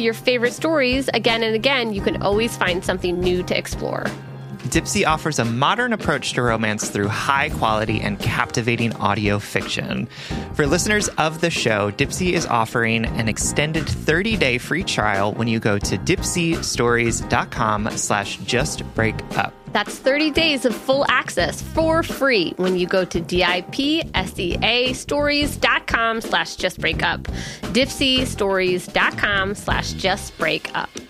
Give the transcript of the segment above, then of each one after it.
your favorite stories again and again, you can always find something new to explore. Dipsea offers a modern approach to romance through high quality and captivating audio fiction. For listeners of the show, Dipsea is offering an extended 30-day free trial when you go to dipseastories.com slash justbreakup. That's 30 days of full access for free when you go to dipsea stories.com slash justbreakup. dipseastories.com slash justbreakup.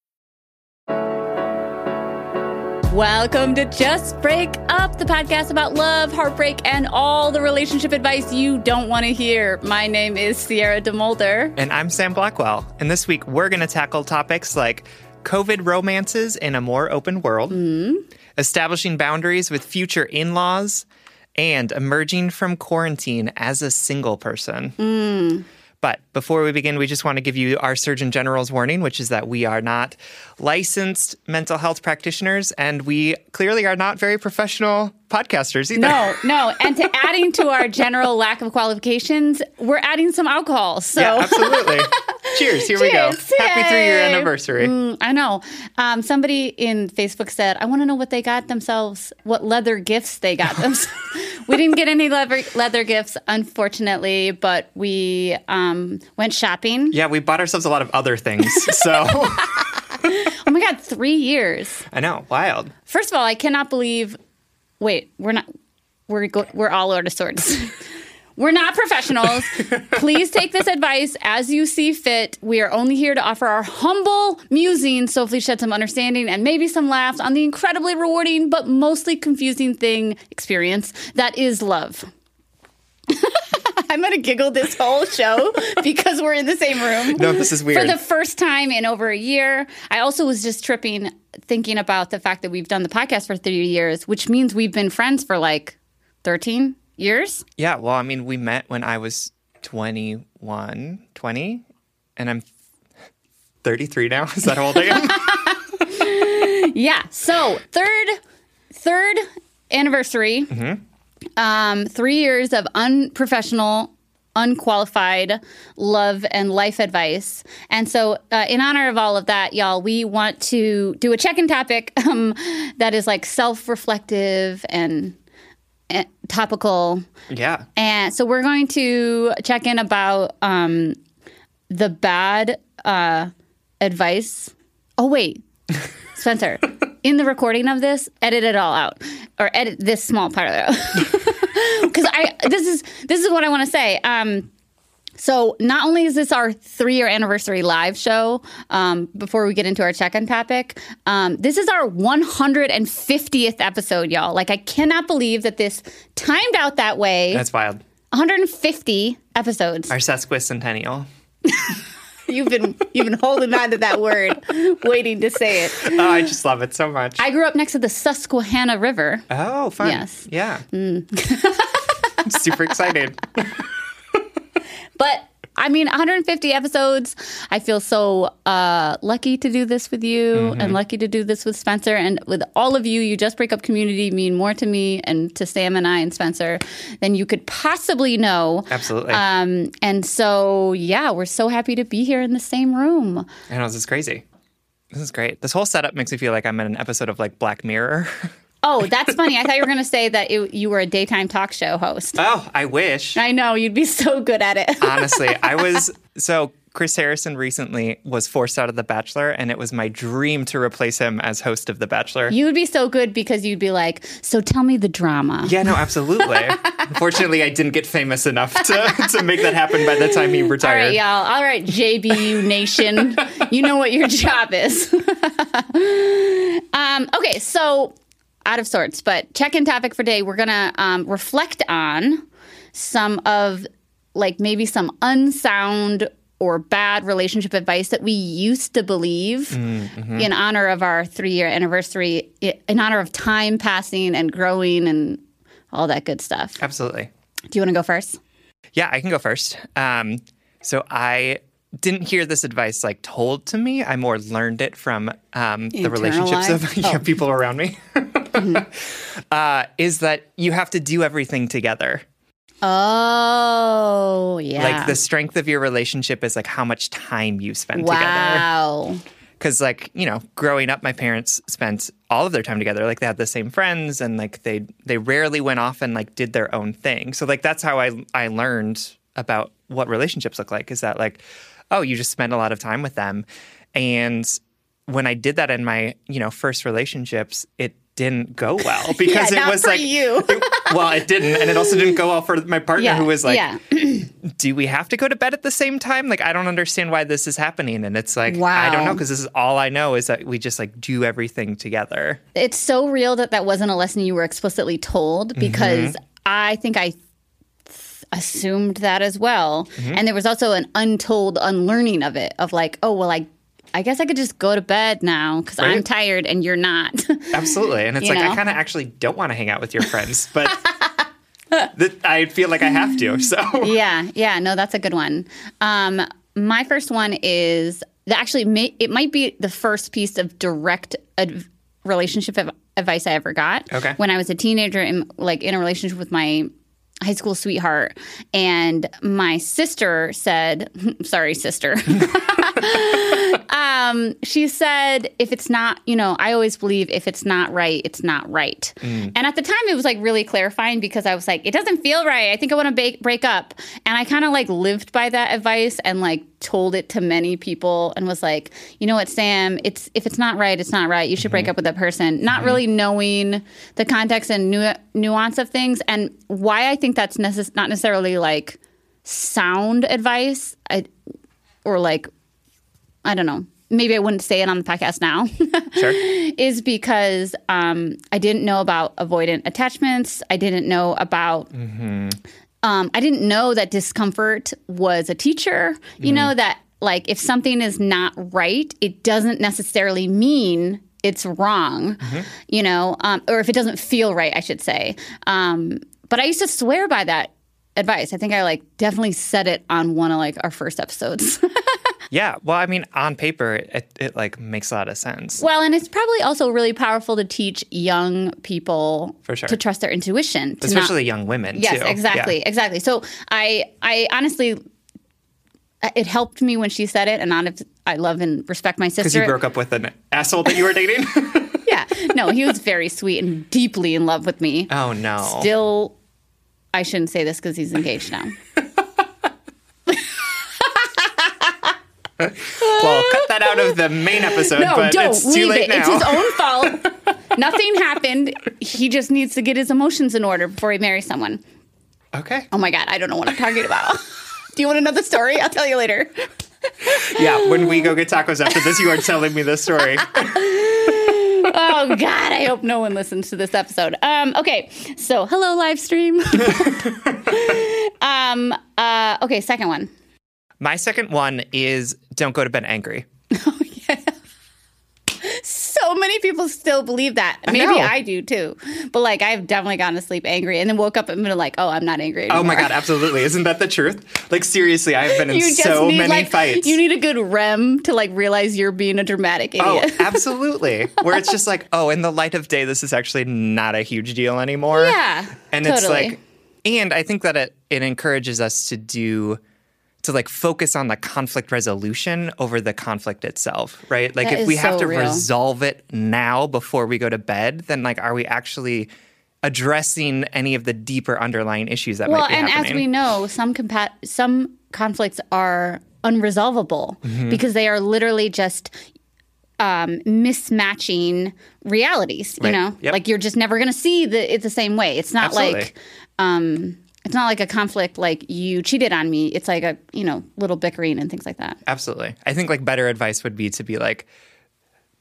Welcome to Just Break Up, the podcast about love, heartbreak, and all the relationship advice you don't want to hear. My name is Sierra DeMulder. And I'm Sam Blackwell. And this week, we're going to tackle topics like COVID romances in a more open world, mm-hmm. establishing boundaries with future in laws, and emerging from quarantine as a single person. Mm. But before we begin, we just want to give you our Surgeon General's warning, which is that we are not licensed mental health practitioners and we clearly are not very professional podcasters either. No, no. And to adding to our general lack of qualifications, we're adding some alcohol. So yeah, absolutely. Cheers. Here Cheers. we go. Yay. Happy three year anniversary. Mm, I know. Um, somebody in Facebook said, I want to know what they got themselves, what leather gifts they got themselves. We didn't get any leather, leather gifts, unfortunately, but we um, went shopping. Yeah, we bought ourselves a lot of other things. So. oh my God, three years. I know. Wild. First of all, I cannot believe. Wait, we're not. We're go, we're all out of sorts. We're not professionals. Please take this advice as you see fit. We are only here to offer our humble musings, so please shed some understanding and maybe some laughs on the incredibly rewarding but mostly confusing thing experience that is love. I'm going to giggle this whole show because we're in the same room. No, this is weird. For the first time in over a year. I also was just tripping thinking about the fact that we've done the podcast for three years, which means we've been friends for like 13 years. Yeah. Well, I mean, we met when I was 21, 20, and I'm 33 now. Is that how old I am? yeah. So, third, third anniversary. Mm-hmm um, three years of unprofessional, unqualified love and life advice. And so, uh, in honor of all of that, y'all, we want to do a check in topic um, that is like self reflective and topical. Yeah. And so we're going to check in about um, the bad uh, advice. Oh, wait. Spencer, in the recording of this, edit it all out or edit this small part of it. Because I this is this is what I want to say. Um, so not only is this our three year anniversary live show, um, before we get into our check in topic, um, this is our 150th episode, y'all. Like I cannot believe that this timed out that way. That's wild. 150 episodes. Our sesquicentennial. you've been you've been holding on to that word, waiting to say it. Oh, I just love it so much. I grew up next to the Susquehanna River. oh, fun. Yes. Mm. Yeah. I'm super excited. But I mean, 150 episodes. I feel so uh, lucky to do this with you Mm-hmm. and lucky to do this with Spencer and with all of you. You just break up community mean more to me and to Sam and I and Spencer than you could possibly know. Absolutely. Um, and so, yeah, we're so happy to be here in the same room. I know this is crazy. This is great. This whole setup makes me feel like I'm in an episode of like Black Mirror. Oh, that's funny. I thought you were going to say that it, you were a daytime talk show host. oh, I wish. I know you'd be so good at it. Honestly, I was so Chris Harrison recently was forced out of The Bachelor, and it was my dream to replace him as host of The Bachelor. You would be so good because you'd be like, "So tell me the drama." Yeah, no, absolutely. Unfortunately, I didn't get famous enough to, to make that happen by the time he retired. right, y'all. All right, JBU Nation. you know what your job is. um, okay, so out of sorts, but check in topic for day. We're going to um, reflect on some of, like, maybe some unsound or bad relationship advice that we used to believe in honor of our three year anniversary, in honor of time passing and growing and all that good stuff. Absolutely. Do you want to go first? Yeah, I can go first. Um, so I didn't hear this advice like told to me. I more learned it from um, the relationships of yeah, Oh. people around me. uh, is that you have to do everything together. Oh, yeah. Like the strength of your relationship is like how much time you spend together. Wow. Because like you know, growing up, my parents spent all of their time together. Like they had the same friends, and like they they rarely went off and like did their own thing. So like that's how I I learned about what relationships look like. Is that like, oh, you just spend a lot of time with them, and when I did that in my you know first relationships, it didn't go well because Yeah, it was like you. it- well, it didn't, and it also didn't go well for my partner Yeah. who was like, yeah. do we have to go to bed at the same time? Like, I don't understand why this is happening. And it's like, wow. I don't know, because this is all I know is that we just like do everything together. It's so real that that wasn't a lesson you were explicitly told mm-hmm. because I think I assumed that as well. And there was also an untold unlearning of it of like, oh, well, I. I guess I could just go to bed now because I'm tired and you're not. Absolutely. And it's like, know? I kind of actually don't want to hang out with your friends, but th- I feel like I have to. So, yeah, yeah, no, that's a good one. Um, my first one is that actually may, it might be the first piece of direct ad- relationship advice I ever got. Okay. when I was a teenager, in like in a relationship with my high school sweetheart, and my sister said, "Sorry, sister." um, she said, if it's not, you know, I always believe if it's not right, it's not right. Mm. And at the time, it was like really clarifying because I was like, it doesn't feel right. I think I want to ba- break up. And I kind of like lived by that advice and like told it to many people and was like, you know what, Sam, it's if it's not right, it's not right. You should break mm-hmm. up with that person. Not mm-hmm. really knowing the context and nu- nuance of things and why I think that's necess- not necessarily like sound advice. I, or like I don't know. Maybe I wouldn't say it on the podcast now. sure. is because um, I didn't know about avoidant attachments. I didn't know about. Um, I didn't know that discomfort was a teacher. You know that like if something is not right, it doesn't necessarily mean it's wrong. You know, um, or if it doesn't feel right, I should say. Um, but I used to swear by that advice. I think I like definitely said it on one of like our first episodes. Yeah. Well, I mean, on paper, it, it like makes a lot of sense. Well, and it's probably also really powerful to teach young people For sure. to trust their intuition, Especially not, young women, yes, too. exactly, Yeah. exactly. So I, I honestly, it helped me when she said it, and I love and respect my sister. Because you broke up with an asshole that you were dating? yeah, no, he was very sweet and deeply in love with me. oh, no. Still, I shouldn't say this because he's engaged now. well, cut that out of the main episode, No, but don't it's too leave late it. now. It's his own fault. Nothing happened. He just needs to get his emotions in order before he marries someone. okay. Oh my god, I don't know what I'm talking about. Do you want to know the story? I'll tell you later. Yeah, when we go get tacos after this, you are telling me this story. Oh god, I hope no one listens to this episode. Um, okay, so hello live stream. um, uh, okay, second one. My second one is don't go to bed angry. Oh, so many people still believe that. Maybe know. I do too. But like I've definitely gone to sleep angry and then woke up and been like, oh, I'm not angry anymore. Oh my god, absolutely. Isn't that the truth? Like seriously, I've been in You just so need many like fights. you need a good REM to like realize you're being a dramatic oh, idiot. Oh, absolutely. Where it's just like, oh, in the light of day, this is actually not a huge deal anymore. Yeah, And it's like, and I think that it, it encourages us to do, to like focus on the conflict resolution over the conflict itself, right? Like That if we is have to real. resolve it now before we go to bed, then like, are we actually addressing any of the deeper underlying issues that well, might be happening? Well, and happening? as we know, some compa- some conflicts are unresolvable Mm-hmm. because they are literally just um, mismatching realities. You Right. know, Yep. like you're just never going to see the it the same way. It's not Absolutely. like um, it's not like a conflict like you cheated on me. It's like a you know little bickering and things like that. Absolutely. I think like better advice would be to be like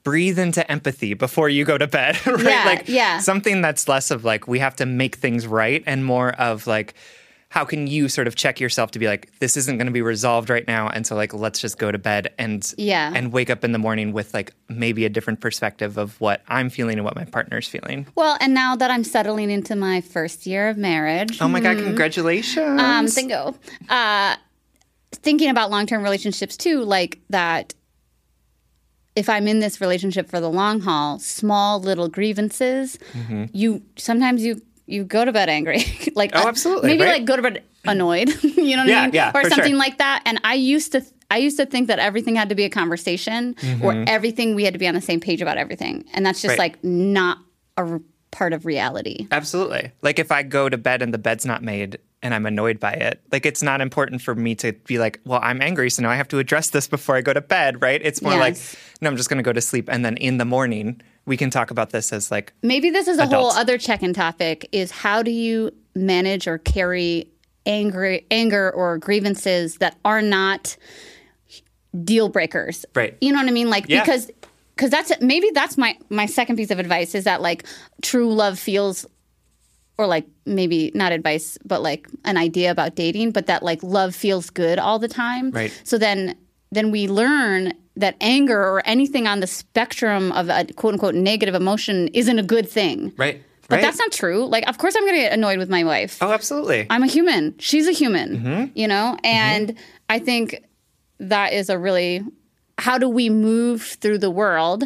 breathe into empathy before you go to bed, right? Yeah, like yeah. something that's less of like we have to make things right and more of like how can you sort of check yourself to be like this isn't going to be resolved right now and so like let's just go to bed and Yeah. and wake up in the morning with like maybe a different perspective of what I'm feeling and what my partner's feeling. Well, and now that I'm settling into my first year of marriage, Oh my god, congratulations. um, thank you. Uh, thinking about long term relationships too, like that. If I'm in this relationship for the long haul, small little grievances, Mm-hmm. you sometimes you you go to bed angry, like Oh, absolutely, maybe right? like go to bed annoyed, you know what Yeah, I mean, yeah, or for something sure. like that. And I used to. I used to think that everything had to be a conversation, or everything we had to be on the same page about everything, and that's just Mm-hmm. Right. like not a r- part of reality. Absolutely. Like if I go to bed and the bed's not made and I'm annoyed by it, like it's not important for me to be like, well, I'm angry, so now I have to address this before I go to bed, right? It's more like, no, I'm just going to go to sleep. And then in the morning, we can talk about this as like, Maybe this is a whole other check-in topic is how do you manage or carry anger anger or grievances that are not deal breakers. Right. You know what I mean? Like Yeah. because because that's maybe that's my my second piece of advice is that like true love feels or like maybe not advice but like an idea about dating but that like love feels good all the time Right. so then then we learn that anger or anything on the spectrum of a quote unquote negative emotion isn't a good thing right? but right. that's not true like of course i'm going to get annoyed with my wife Oh, absolutely. i'm a human she's a human Mm-hmm. you know and i think that is a really how do we move through the world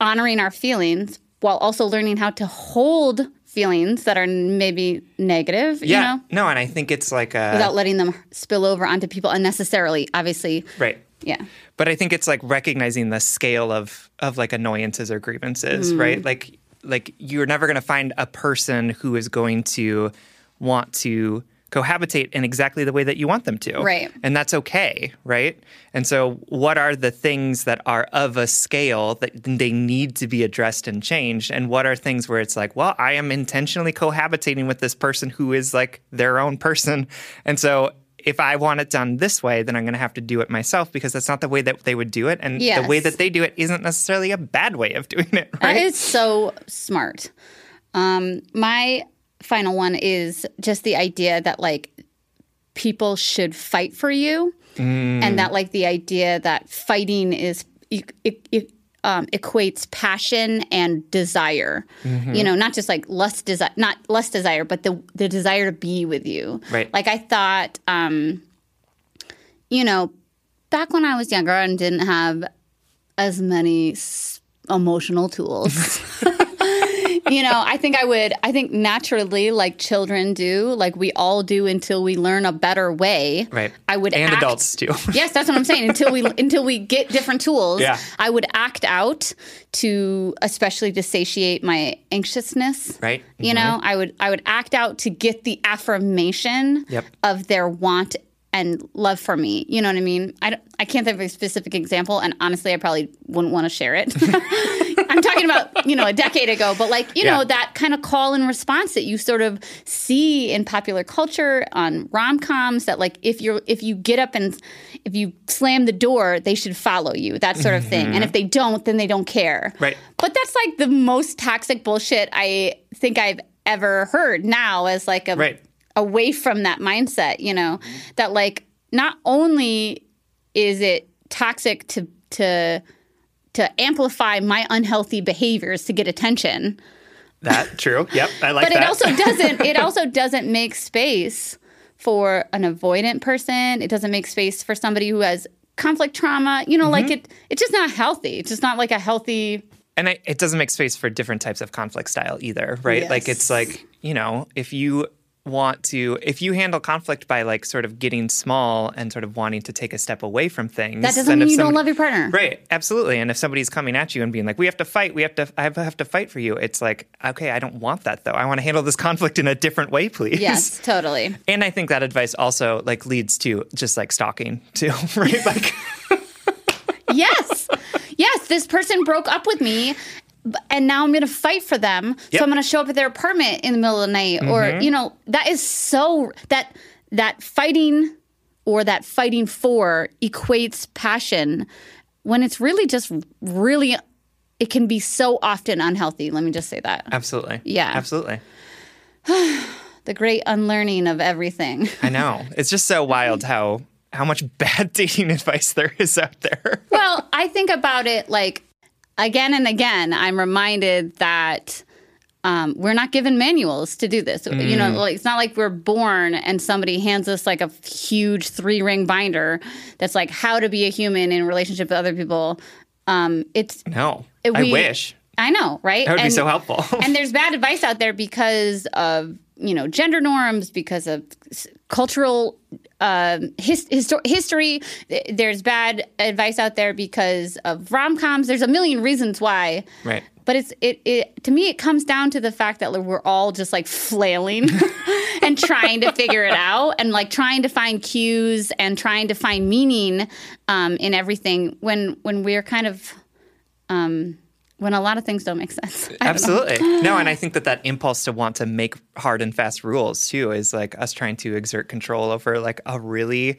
honoring our feelings while also learning how to hold feelings that are maybe negative yeah. you know No, and I think it's like a. without letting them spill over onto people unnecessarily obviously right. yeah But I think it's like recognizing the scale of of like annoyances or grievances, Mm. right? Like like you're never going to find a person who is going to want to cohabitate in exactly the way that you want them to. Right. And that's okay, right? And so what are the things that are of a scale that they need to be addressed and changed and what are things where it's like, well, I am intentionally cohabitating with this person who is like their own person. And so if I want it done this way, then I'm going to have to do it myself because that's not the way that they would do it. And the way that they do it isn't necessarily a bad way of doing it, That right? is so smart. Um, my final one is just the idea that like people should fight for you, and that like the idea that fighting is it, it, it um, equates passion and desire. You know, not just like lust desire, not less desire, but the the desire to be with you. Right. Like I thought, um, you know, back when I was younger and didn't have as many s- emotional tools. you know, I think I would, I think naturally, like children do, like we all do until we learn a better way. Right. I would and act- adults too. Yes, that's what I'm saying. Until we until we get different tools, Yeah. I would act out to especially to satiate my anxiousness. Right. Mm-hmm. You know, I would I would act out to get the affirmation Yep. of their want and love for me. You know what I mean? I, don't- I can't think of a specific example, and honestly, I probably wouldn't want to share it. I'm talking about you know a decade ago, but like you Yeah. know that kind of call and response that you sort of see in popular culture on rom coms. That like if you're if you get up and if you slam the door, they should follow you. That sort of thing. And if mm-hmm. they don't, then they don't care. Right. But that's like the most toxic bullshit I think I've ever heard now as like a Right. away from that mindset, you know, that like not only is it toxic to to to amplify my unhealthy behaviors to get attention, That true. Yep, I like but that. it also doesn't it also doesn't make space for an avoidant person. It doesn't make space for somebody who has conflict trauma. You know, Mm-hmm. like it it's just not healthy. It's just not like a healthy and I, it doesn't make space for different types of conflict style either, right? Like it's like you know, if you want to, if you handle conflict by like sort of getting small and sort of wanting to take a step away from things, That doesn't then mean you don't love your partner. Right, absolutely. And if somebody's coming at you and being like, "We have to fight. We have to. I have to fight for you," it's like, okay, I don't want that though. I want to handle this conflict in a different way, please. Yes, totally. And I think that advice also like leads to just like stalking too, right? Like, yes. Yes, this person broke up with me and now I'm going to fight for them. Yep. So I'm going to show up at their apartment in the middle of the night or mm-hmm. you know, that is so that that fighting or that fighting for equates passion when it's really just really it can be so often unhealthy. Let me just say that. absolutely. Yeah. absolutely. The great unlearning of everything. I know. It's just so wild how how much bad dating advice there is out there. well, I think about it like again and again. I'm reminded that um, we're not given manuals to do this. You know, like it's not like we're born and somebody hands us like a huge three ring binder that's like how to be a human in relationship with other people. Um, it's No, it- I we- wish I know, right? that would be so helpful. and there's bad advice out there because of you know gender norms because of cultural um, his, histo- history. There's bad advice out there because of rom-coms. There's a million reasons why. Right. but it's it, it to me it comes down to the fact that we're all just like flailing and trying to figure it out and like trying to find cues and trying to find meaning um, in everything when when we're kind of um, when a lot of things don't make sense. I. Absolutely. No, and I think that that impulse to want to make hard and fast rules too is like us trying to exert control over like a really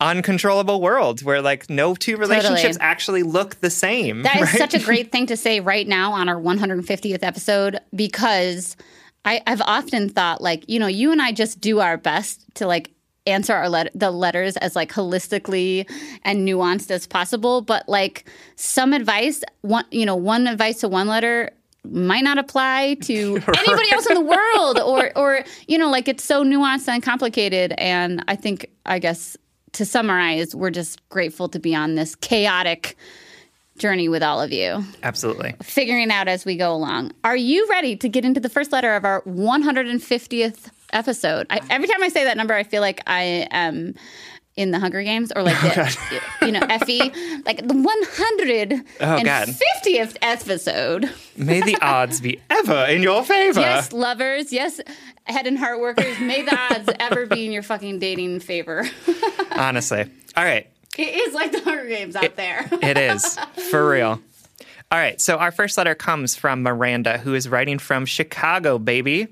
uncontrollable world where like no two relationships actually look the same. That is right? such a great thing to say right now on our 150th episode because I, I've often thought like you know you and I just do our best to like answer our let- the letters as like holistically and nuanced as possible, but like some advice one you know one advice to one letter might not apply to anybody else in the world or or you know like it's so nuanced and complicated and I think I guess to summarize we're just grateful to be on this chaotic journey with all of you, Absolutely. figuring out as we go along. Are you ready to get into the first letter of our 150th episode? I, every time I say that number, I feel like I am in the Hunger Games or like oh, the, you know Effie, like the 150th Oh, episode. May the odds be ever in your favor. Yes, lovers. Yes, head and heart workers. May the odds ever be in your fucking dating favor. Honestly. All right. it is like the Hunger Games out there. It is for real. All right. So our first letter comes from Miranda, who is writing from Chicago, baby.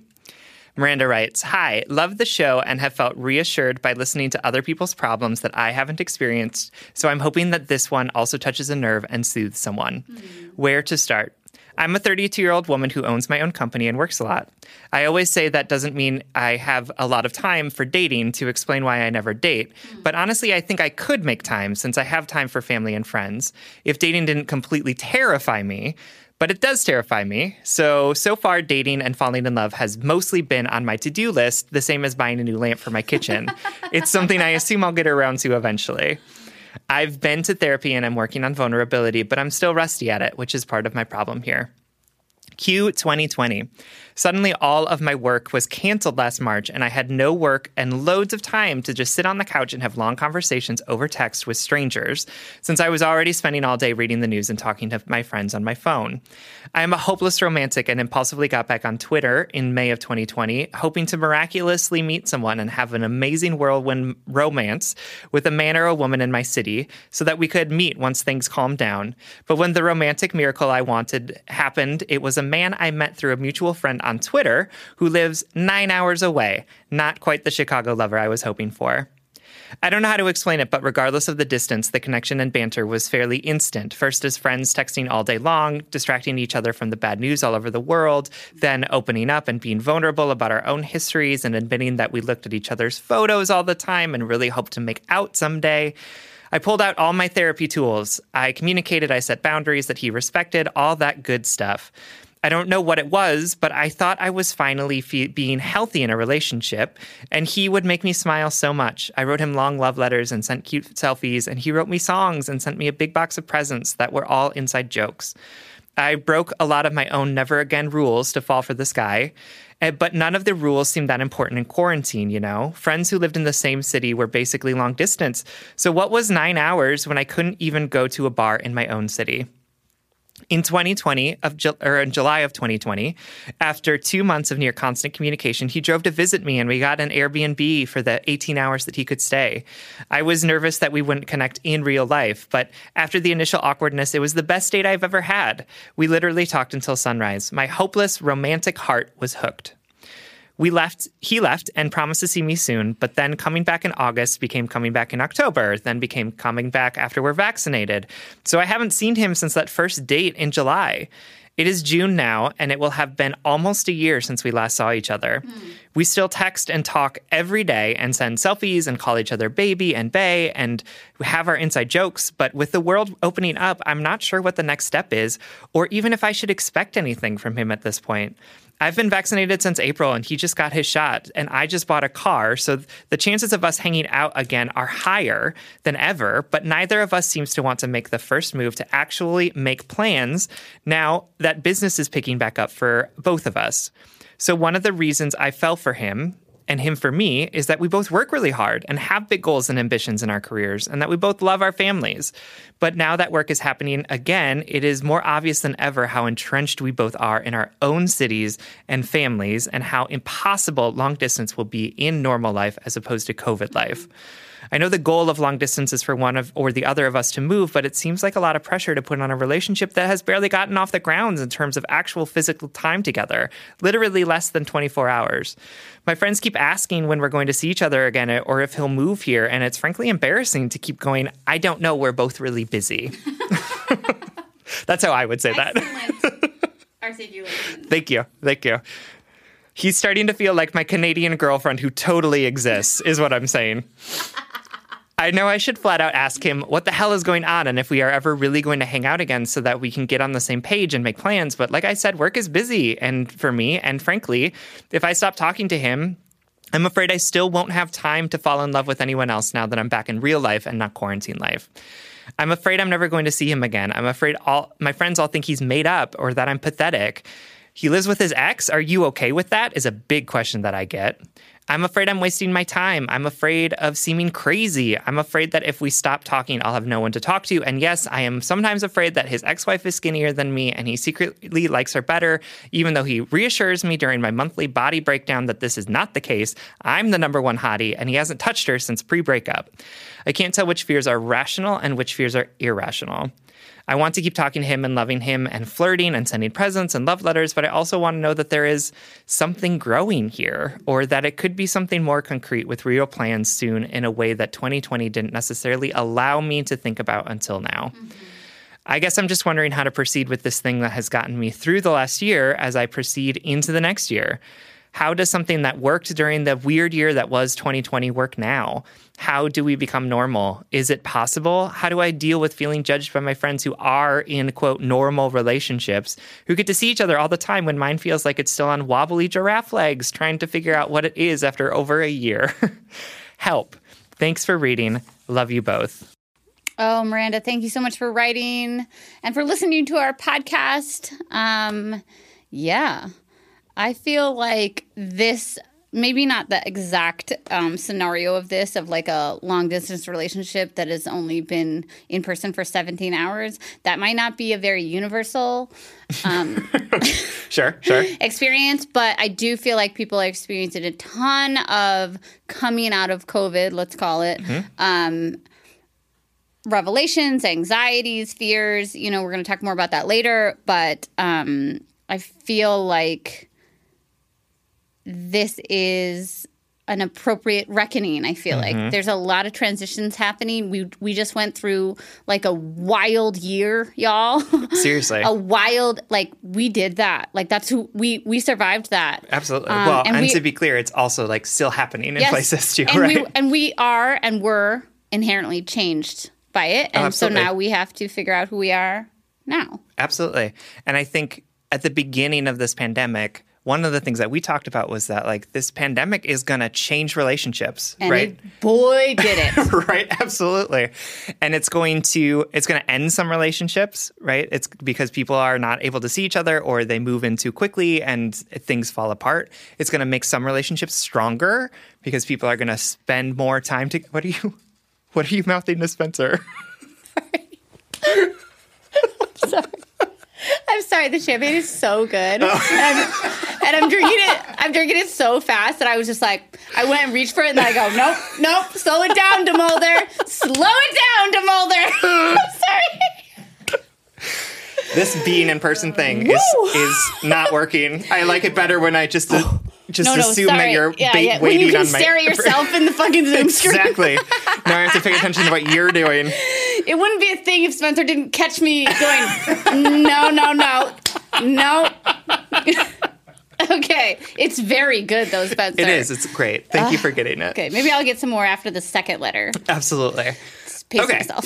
Miranda writes, Hi, love the show and have felt reassured by listening to other people's problems that I haven't experienced. So I'm hoping that this one also touches a nerve and soothes someone. Hmm. Where to start? I'm a 32 year old woman who owns my own company and works a lot. I always say that doesn't mean I have a lot of time for dating to explain why I never date. Hmm. But honestly, I think I could make time since I have time for family and friends. If dating didn't completely terrify me, but it does terrify me. So, so far, dating and falling in love has mostly been on my to do list, the same as buying a new lamp for my kitchen. it's something I assume I'll get around to eventually. I've been to therapy and I'm working on vulnerability, but I'm still rusty at it, which is part of my problem here. Q 2020. Suddenly, all of my work was canceled last March, and I had no work and loads of time to just sit on the couch and have long conversations over text with strangers, since I was already spending all day reading the news and talking to my friends on my phone. I am a hopeless romantic and impulsively got back on Twitter in May of 2020, hoping to miraculously meet someone and have an amazing whirlwind romance with a man or a woman in my city so that we could meet once things calmed down. But when the romantic miracle I wanted happened, it was a man I met through a mutual friend on Twitter who lives nine hours away. Not quite the Chicago lover I was hoping for. I don't know how to explain it, but regardless of the distance, the connection and banter was fairly instant. First, as friends texting all day long, distracting each other from the bad news all over the world, then opening up and being vulnerable about our own histories and admitting that we looked at each other's photos all the time and really hoped to make out someday. I pulled out all my therapy tools. I communicated, I set boundaries that he respected, all that good stuff. I don't know what it was, but I thought I was finally fe- being healthy in a relationship, and he would make me smile so much. I wrote him long love letters and sent cute selfies, and he wrote me songs and sent me a big box of presents that were all inside jokes. I broke a lot of my own never again rules to fall for this guy, eh, but none of the rules seemed that important in quarantine, you know? Friends who lived in the same city were basically long distance. So, what was nine hours when I couldn't even go to a bar in my own city? In 2020 of or in July of 2020, after two months of near constant communication, he drove to visit me and we got an Airbnb for the 18 hours that he could stay. I was nervous that we wouldn't connect in real life, but after the initial awkwardness, it was the best date I've ever had. We literally talked until sunrise. My hopeless romantic heart was hooked. We left, he left and promised to see me soon, but then coming back in August became coming back in October, then became coming back after we're vaccinated. So I haven't seen him since that first date in July. It is June now, and it will have been almost a year since we last saw each other. Mm. We still text and talk every day and send selfies and call each other baby and bay and we have our inside jokes. But with the world opening up, I'm not sure what the next step is, or even if I should expect anything from him at this point. I've been vaccinated since April and he just got his shot and I just bought a car. So the chances of us hanging out again are higher than ever, but neither of us seems to want to make the first move to actually make plans now that business is picking back up for both of us. So one of the reasons I fell for him and him for me is that we both work really hard and have big goals and ambitions in our careers and that we both love our families. But now that work is happening again, it is more obvious than ever how entrenched we both are in our own cities and families and how impossible long distance will be in normal life as opposed to COVID life. I know the goal of long distance is for one of or the other of us to move, but it seems like a lot of pressure to put on a relationship that has barely gotten off the grounds in terms of actual physical time together, literally less than 24 hours. My friends keep asking when we're going to see each other again uh, or if he'll move here, and it's frankly embarrassing to keep going, I don't know, we're both really busy. That's how I would say that. Articulation. Thank you. Thank you. He's starting to feel like my Canadian girlfriend who totally exists, is what I'm saying. I know I should flat out ask him what the hell is going on and if we are ever really going to hang out again so that we can get on the same page and make plans. But like I said, work is busy and for me. And frankly, if I stop talking to him, I'm afraid I still won't have time to fall in love with anyone else now that I'm back in real life and not quarantine life. I'm afraid I'm never going to see him again. I'm afraid all my friends all think he's made up or that I'm pathetic. He lives with his ex. Are you okay with that? Is a big question that I get. I'm afraid I'm wasting my time. I'm afraid of seeming crazy. I'm afraid that if we stop talking, I'll have no one to talk to. And yes, I am sometimes afraid that his ex wife is skinnier than me and he secretly likes her better, even though he reassures me during my monthly body breakdown that this is not the case. I'm the number one hottie and he hasn't touched her since pre breakup. I can't tell which fears are rational and which fears are irrational. I want to keep talking to him and loving him and flirting and sending presents and love letters, but I also want to know that there is something growing here or that it could be something more concrete with real plans soon in a way that 2020 didn't necessarily allow me to think about until now. Mm-hmm. I guess I'm just wondering how to proceed with this thing that has gotten me through the last year as I proceed into the next year. How does something that worked during the weird year that was 2020 work now? How do we become normal? Is it possible? How do I deal with feeling judged by my friends who are in quote normal relationships, who get to see each other all the time when mine feels like it's still on wobbly giraffe legs, trying to figure out what it is after over a year? Help. Thanks for reading. Love you both. Oh, Miranda, thank you so much for writing and for listening to our podcast. Um, yeah. I feel like this maybe not the exact um, scenario of this of like a long distance relationship that has only been in person for 17 hours that might not be a very universal um, sure sure experience but i do feel like people are experiencing a ton of coming out of covid let's call it mm-hmm. um, revelations anxieties fears you know we're going to talk more about that later but um, i feel like this is an appropriate reckoning. I feel like there's a lot of transitions happening. We we just went through like a wild year, y'all. Seriously. a wild like we did that. Like that's who we we survived that. Absolutely. Um, well, and and, we- to be clear, it's also like still happening in Yes. places too, and right? We, and we are and were inherently changed by it. And so now we have to figure out who we are now. Absolutely. And I think at the beginning of this pandemic, one of the things that we talked about was that like this pandemic is going to change relationships, And right? it- boy, did it. right absolutely. And it's going to it's going to end some relationships right? It's because people are not able to see each other or they move in too quickly and things fall apart. It's going to make some relationships stronger because people are going to spend more time to what are you what are you mouthing to spencer I'm sorry, the champagne is so good. Oh. And, and I'm drinking it I'm drinking it so fast that I was just like I went and reached for it and then I go, Nope, nope, slow it down, DeMulder. Slow it down, DeMulder. sorry. this being in person thing is Woo! is not working i like it better when i just just No, no, assume sorry. that you're yeah, bait yeah. When waiting you can on my stare at yourself in the fucking Zoom screen. exactly now i have to pay attention to what you're doing It wouldn't be a thing if Spencer didn't catch me going, no, no, no, no. okay, it's very good though, Spencer. it is it's great thank you for getting it Okay, maybe I'll get some more after the second letter. absolutely Just pace Okay. myself.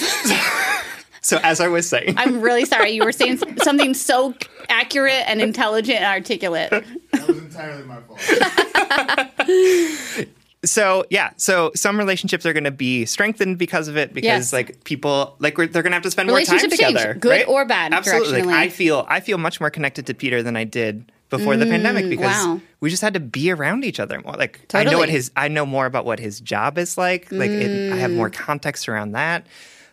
So as I was saying, I'm really sorry. You were saying something so accurate and intelligent and articulate. That was entirely my fault. so yeah, so some relationships are going to be strengthened because of it because Yes. like people like we're, they're going to have to spend more time Relationships change, together, good right? or bad, Absolutely. Like. I feel I feel much more connected to Peter than I did before the pandemic because Mm, wow. we just had to be around each other more. Like I know what his I know more about what his job is like. Like it, I have Mm. more context around that.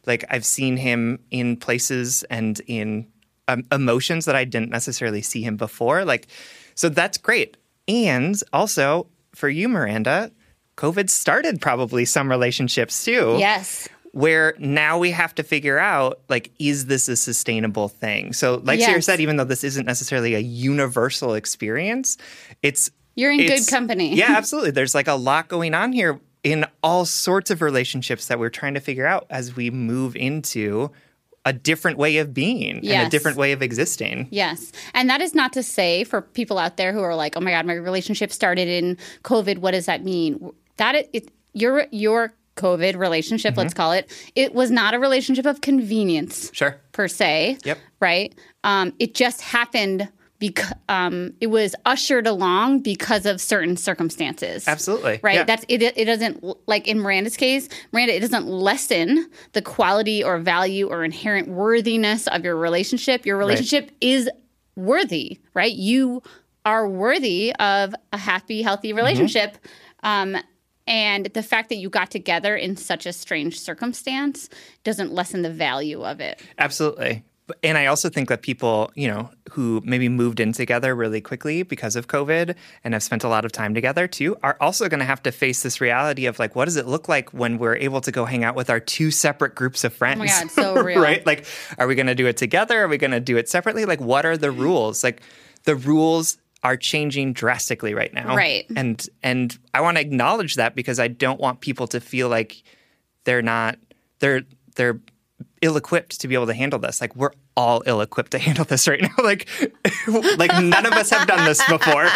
Like I've seen him in places and in um, emotions that I didn't necessarily see him before. Like so that's great. And also for you, Miranda, COVID started probably some relationships too Yes. where now we have to figure out like is this a sustainable thing so like Sierra Yes. said even though this isn't necessarily a universal experience it's You're in good company. yeah absolutely there's like a lot going on here in all sorts of relationships that we're trying to figure out as we move into a different way of being and a different way of existing Yes. And that is not to say for people out there who are like, oh my God, my relationship started in COVID. What does that mean? That it, it your your COVID relationship, Mm-hmm. let's call it, it was not a relationship of convenience sure per se. Yep. Right. Um, it just happened because um, it was ushered along because of certain circumstances. Absolutely. Right. Yeah. That's it. It doesn't like in Miranda's case. Miranda, it doesn't lessen the quality or value or inherent worthiness of your relationship. Your relationship is worthy. Right. You are worthy of a happy, healthy Mm-hmm. relationship. Um, and the fact that you got together in such a strange circumstance doesn't lessen the value of it. Absolutely. And I also think that people, you know, who maybe moved in together really quickly because of COVID and have spent a lot of time together too, are also going to have to face this reality of like, what does it look like when we're able to go hang out with our two separate groups of oh friends? Oh God, so real. right? Like, are we going to do it together? Are we going to do it separately? Like, what are the rules? Like, the rules are changing drastically right now. Right. And and I want to acknowledge that because I don't want people to feel like they're not they're they're ill-equipped to be able to handle this like we're all ill-equipped to handle this right now like like none of us have done this before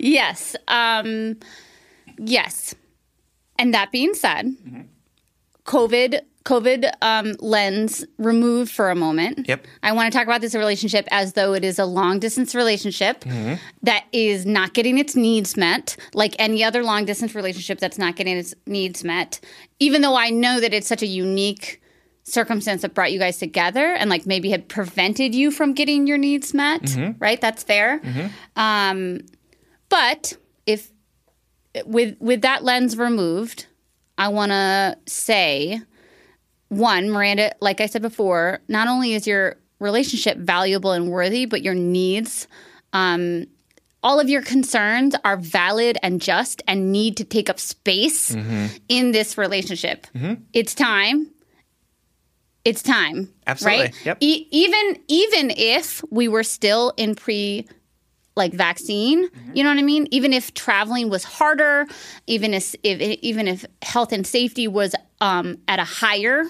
Yes. Um, yes. And that being said, COVID COVID um, lens removed for a moment. Yep. I want to talk about this relationship as though it is a long distance relationship that is not getting its needs met, like any other long distance relationship that's not getting its needs met. Even though I know that it's such a unique circumstance that brought you guys together and like maybe had prevented you from getting your needs met, right? That's fair. Um, but if with with that lens removed, I want to say one, Miranda, like I said before, not only is your relationship valuable and worthy, but your needs, um, all of your concerns are valid and just and need to take up space in this relationship. It's time. It's time. Absolutely. Right? Yep. E- even even if we were still in pre like vaccine. You know what I mean? Even if traveling was harder, even if, if even if health and safety was um, at a higher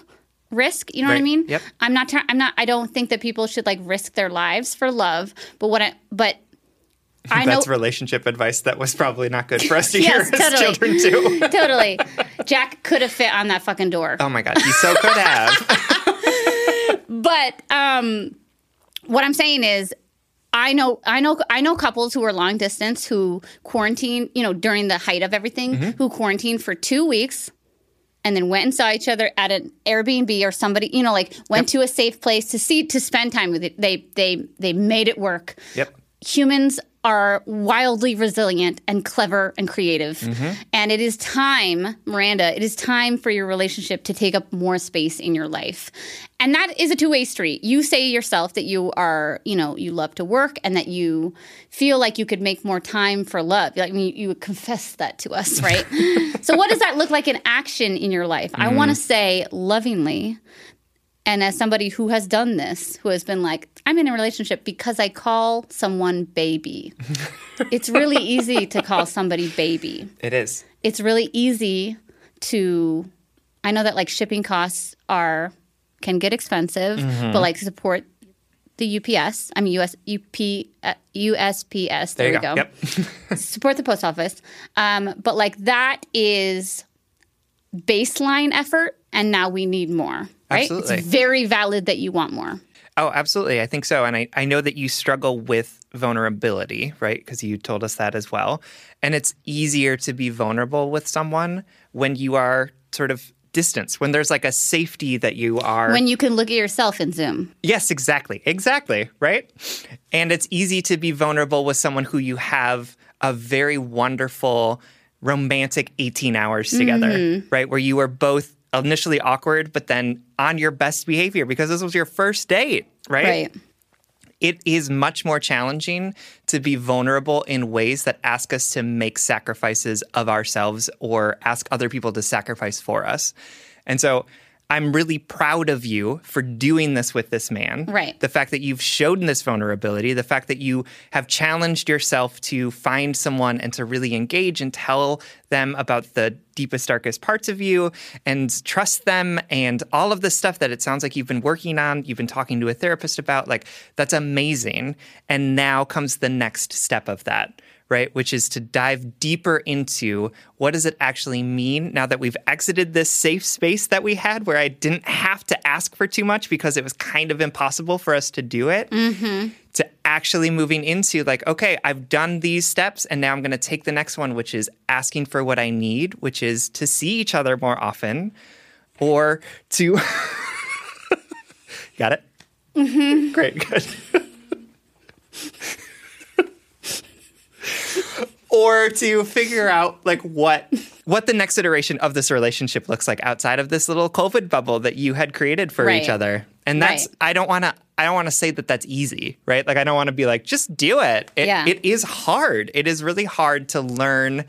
risk. You know what I mean? Yep. I'm not. Tra- I'm not. I don't think that people should like risk their lives for love. But what I but I know relationship advice that was probably not good for us to Yes, hear as children too. totally. Jack could have fit on that fucking door. Oh my god, he so could have. But um, what I'm saying is, I know, I know, I know couples who are long distance who quarantine. You know, during the height of everything, mm-hmm. who quarantined for two weeks. And then went and saw each other at an Airbnb or somebody, you know, like went to a safe place to see to spend time with it. They they they made it work. Yep. humans are wildly resilient and clever and creative. Mm-hmm. And it is time, Miranda, it is time for your relationship to take up more space in your life. And that is a two-way street. You say yourself that you are, you know, you love to work and that you feel like you could make more time for love. Like I mean, you would confess that to us, right? so what does that look like in action in your life? I mm-hmm. want to say lovingly and as somebody who has done this, who has been like, I'm in a relationship because I call someone baby. it's really easy to call somebody baby. It is. It's really easy to I know that like shipping costs are can get expensive, but like support the UPS. I mean US UP uh, USPS. There, There you we go. go Yep. support the post office. Um, but like that is baseline effort, and now we need more. Right? Absolutely. It's very valid that you want more. Oh, absolutely. I think so. And I, I know that you struggle with vulnerability, right? Because you told us that as well. And it's easier to be vulnerable with someone when you are sort of distance, when there's like a safety that you are. When you can look at yourself in Zoom. Yes, exactly. Exactly. Right. And it's easy to be vulnerable with someone who you have a very wonderful romantic 18 hours together, mm-hmm. right? Where you are both initially awkward, but then on your best behavior because this was your first date, right? Right. It is much more challenging to be vulnerable in ways that ask us to make sacrifices of ourselves or ask other people to sacrifice for us. And so I'm really proud of you for doing this with this man. Right. The fact that you've shown this vulnerability, the fact that you have challenged yourself to find someone and to really engage and tell them about the deepest, darkest parts of you and trust them and all of the stuff that it sounds like you've been working on, you've been talking to a therapist about. Like, that's amazing. And now comes the next step of that. Right, which is to dive deeper into what does it actually mean now that we've exited this safe space that we had where I didn't have to ask for too much because it was kind of impossible for us to do it. To actually moving into like, okay, I've done these steps and now I'm going to take the next one, which is asking for what I need, which is to see each other more often or to. Got it? Mm-hmm. Great, good. or to figure out like what what the next iteration of this relationship looks like outside of this little covid bubble that you had created for each other and that's Right. i don't want to i don't want to say that that's easy right like i don't want to be like just do it. it Yeah. it is hard it is really hard to learn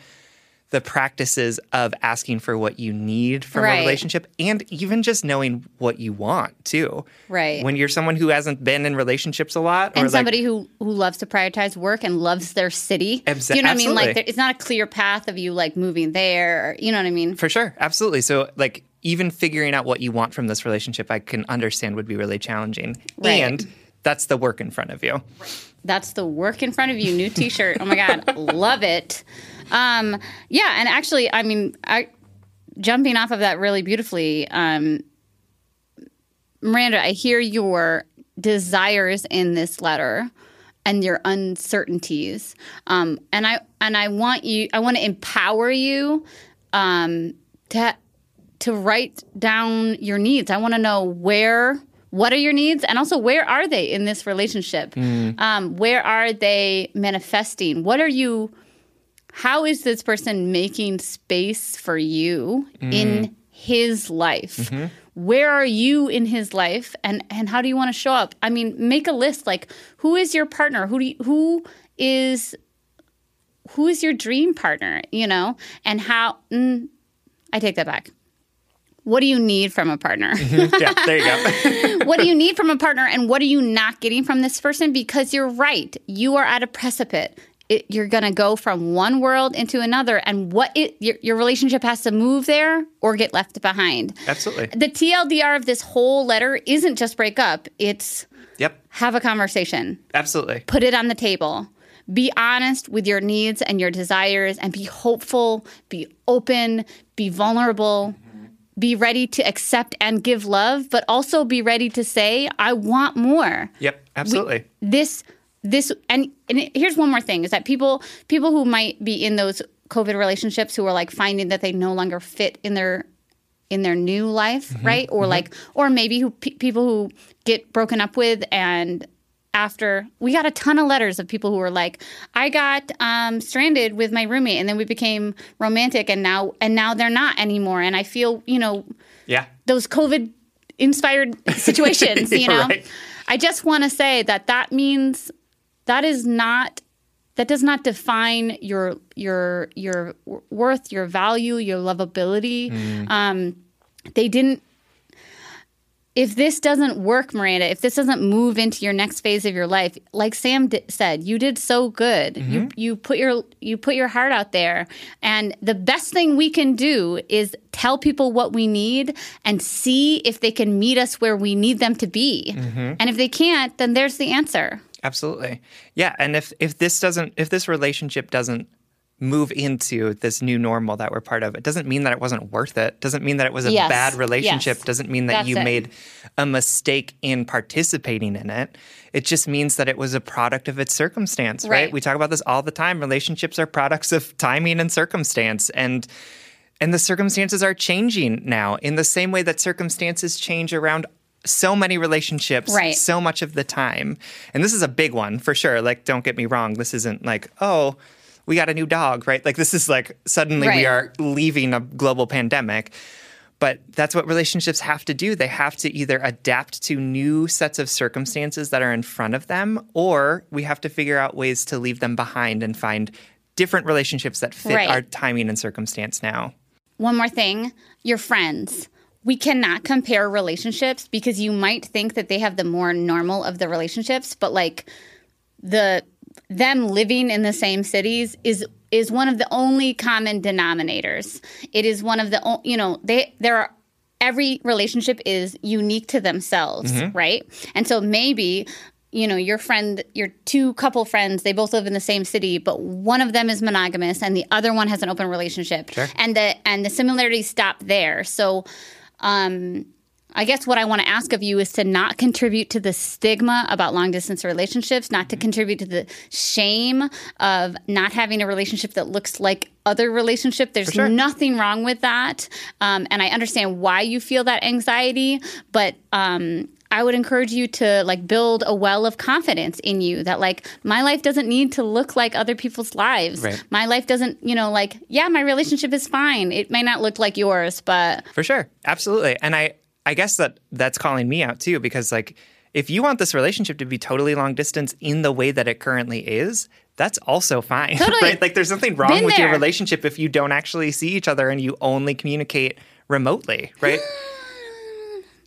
the practices of asking for what you need from Right. a relationship and even just knowing what you want too Right. when you're someone who hasn't been in relationships a lot or And like somebody who, who loves to prioritize work and loves their city. You know what I mean? Like, it's not a clear path of you like moving there. Or, you know what I mean? For sure. Absolutely. So, like, even figuring out what you want from this relationship, I can understand would be really challenging. Right. And that's the work in front of you. That's the work in front of you. New T-shirt. Oh my god, love it. Um, yeah, and actually, I mean, I jumping off of that really beautifully. Um, Miranda, I hear your desires in this letter and your uncertainties, um, and I and I want you. I want to empower you um, to to write down your needs. I want to know where, what are your needs, and also where are they in this relationship? Um, where are they manifesting? What are you? How is this person making space for you in mm. his life? Mm-hmm. Where are you in his life, and and how do you want to show up? I mean, make a list. Like, who is your partner? Who do you, who is who is your dream partner? You know, and how? Mm, I take that back what do you need from a partner? Mm-hmm. yeah, there you go. what do you need from a partner and what are you not getting from this person because you're right you are at a precipice it, you're going to go from one world into another and what it, your, your relationship has to move there or get left behind Absolutely. the tldr of this whole letter isn't just break up it's Yep. have a conversation Absolutely. put it on the table be honest with your needs and your desires and be hopeful be open be vulnerable be ready to accept and give love but also be ready to say i want more Yep. Absolutely. this this and, and here's one more thing is that people people who might be in those covid relationships who are like finding that they no longer fit in their in their new life right or like or maybe who pe- people who get broken up with and after we got a ton of letters of people who were like i got um, stranded with my roommate and then we became romantic and now and now they're not anymore and i feel you know yeah. those COVID inspired situations, you know? right. I just want to say that that means that is not that does not define your your your worth, your value, your lovability. Mm. Um, they didn't if this doesn't work, Miranda, if this doesn't move into your next phase of your life, like Sam di- said, you did so good. You mm-hmm. you put your you put your heart out there, and the best thing we can do is tell people what we need and see if they can meet us where we need them to be. Mm-hmm. And if they can't, then there's the answer. Absolutely. Yeah, and if if this doesn't if this relationship doesn't move into this new normal that we're part of, it doesn't mean that it wasn't worth it. Doesn't mean that it was a Yes. bad relationship. Yes. Doesn't mean that That's you it. made a mistake in participating in it. It just means that it was a product of its circumstance, right? Right. We talk about this all the time. Relationships are products of timing and circumstance and and the circumstances are changing now in the same way that circumstances change around so many relationships Right. so much of the time. And this is a big one for sure. Like, don't get me wrong. This isn't like, oh, we got a new dog, right? Like, this is like suddenly we are leaving a global pandemic. But that's what relationships have to do. They have to either adapt to new sets of circumstances that are in front of them, or we have to figure out ways to leave them behind and find different relationships that fit Right. our timing and circumstance now. One more thing your friends. We cannot compare relationships because you might think that they have the more normal of the relationships, but like the them living in the same cities is is one of the only common denominators. It is one of the you know they there are every relationship is unique to themselves, mm-hmm. right? And so maybe you know your friend your two couple friends they both live in the same city but one of them is monogamous and the other one has an open relationship and the and the similarities stop there so um I guess what I want to ask of you is to not contribute to the stigma about long distance relationships, not to contribute to the shame of not having a relationship that looks like other relationship. There's nothing wrong with that, um, and I understand why you feel that anxiety, but. Um, I would encourage you to like build a well of confidence in you that like my life doesn't need to look like other people's lives. Right. My life doesn't, you know, like yeah, my relationship is fine. It may not look like yours, but For sure. Absolutely. And I I guess that that's calling me out too because like if you want this relationship to be totally long distance in the way that it currently is, that's also fine. Totally. right? Like there's nothing wrong Been with your relationship if you don't actually see each other and you only communicate remotely, right?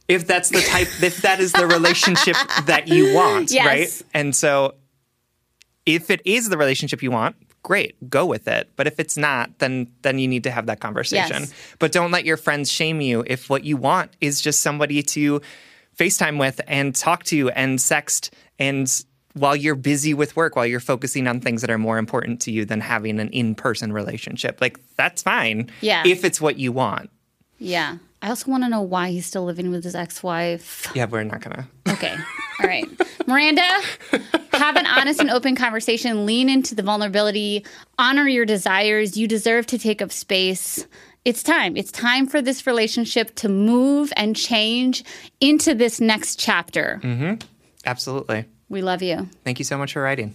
if that's the type if that is the relationship that you want, Yes. right? And so if it is the relationship you want, great, go with it. But if it's not, then then you need to have that conversation. Yes. But don't let your friends shame you if what you want is just somebody to FaceTime with and talk to and sext and while you're busy with work, while you're focusing on things that are more important to you than having an in-person relationship. Like that's fine. Yeah. If it's what you want. Yeah. I also want to know why he's still living with his ex wife. Yeah, we're not gonna Okay. All right. Miranda, have an honest and open conversation. Lean into the vulnerability. Honor your desires. You deserve to take up space. It's time. It's time for this relationship to move and change into this next chapter. Mm-hmm. Absolutely. We love you. Thank you so much for writing.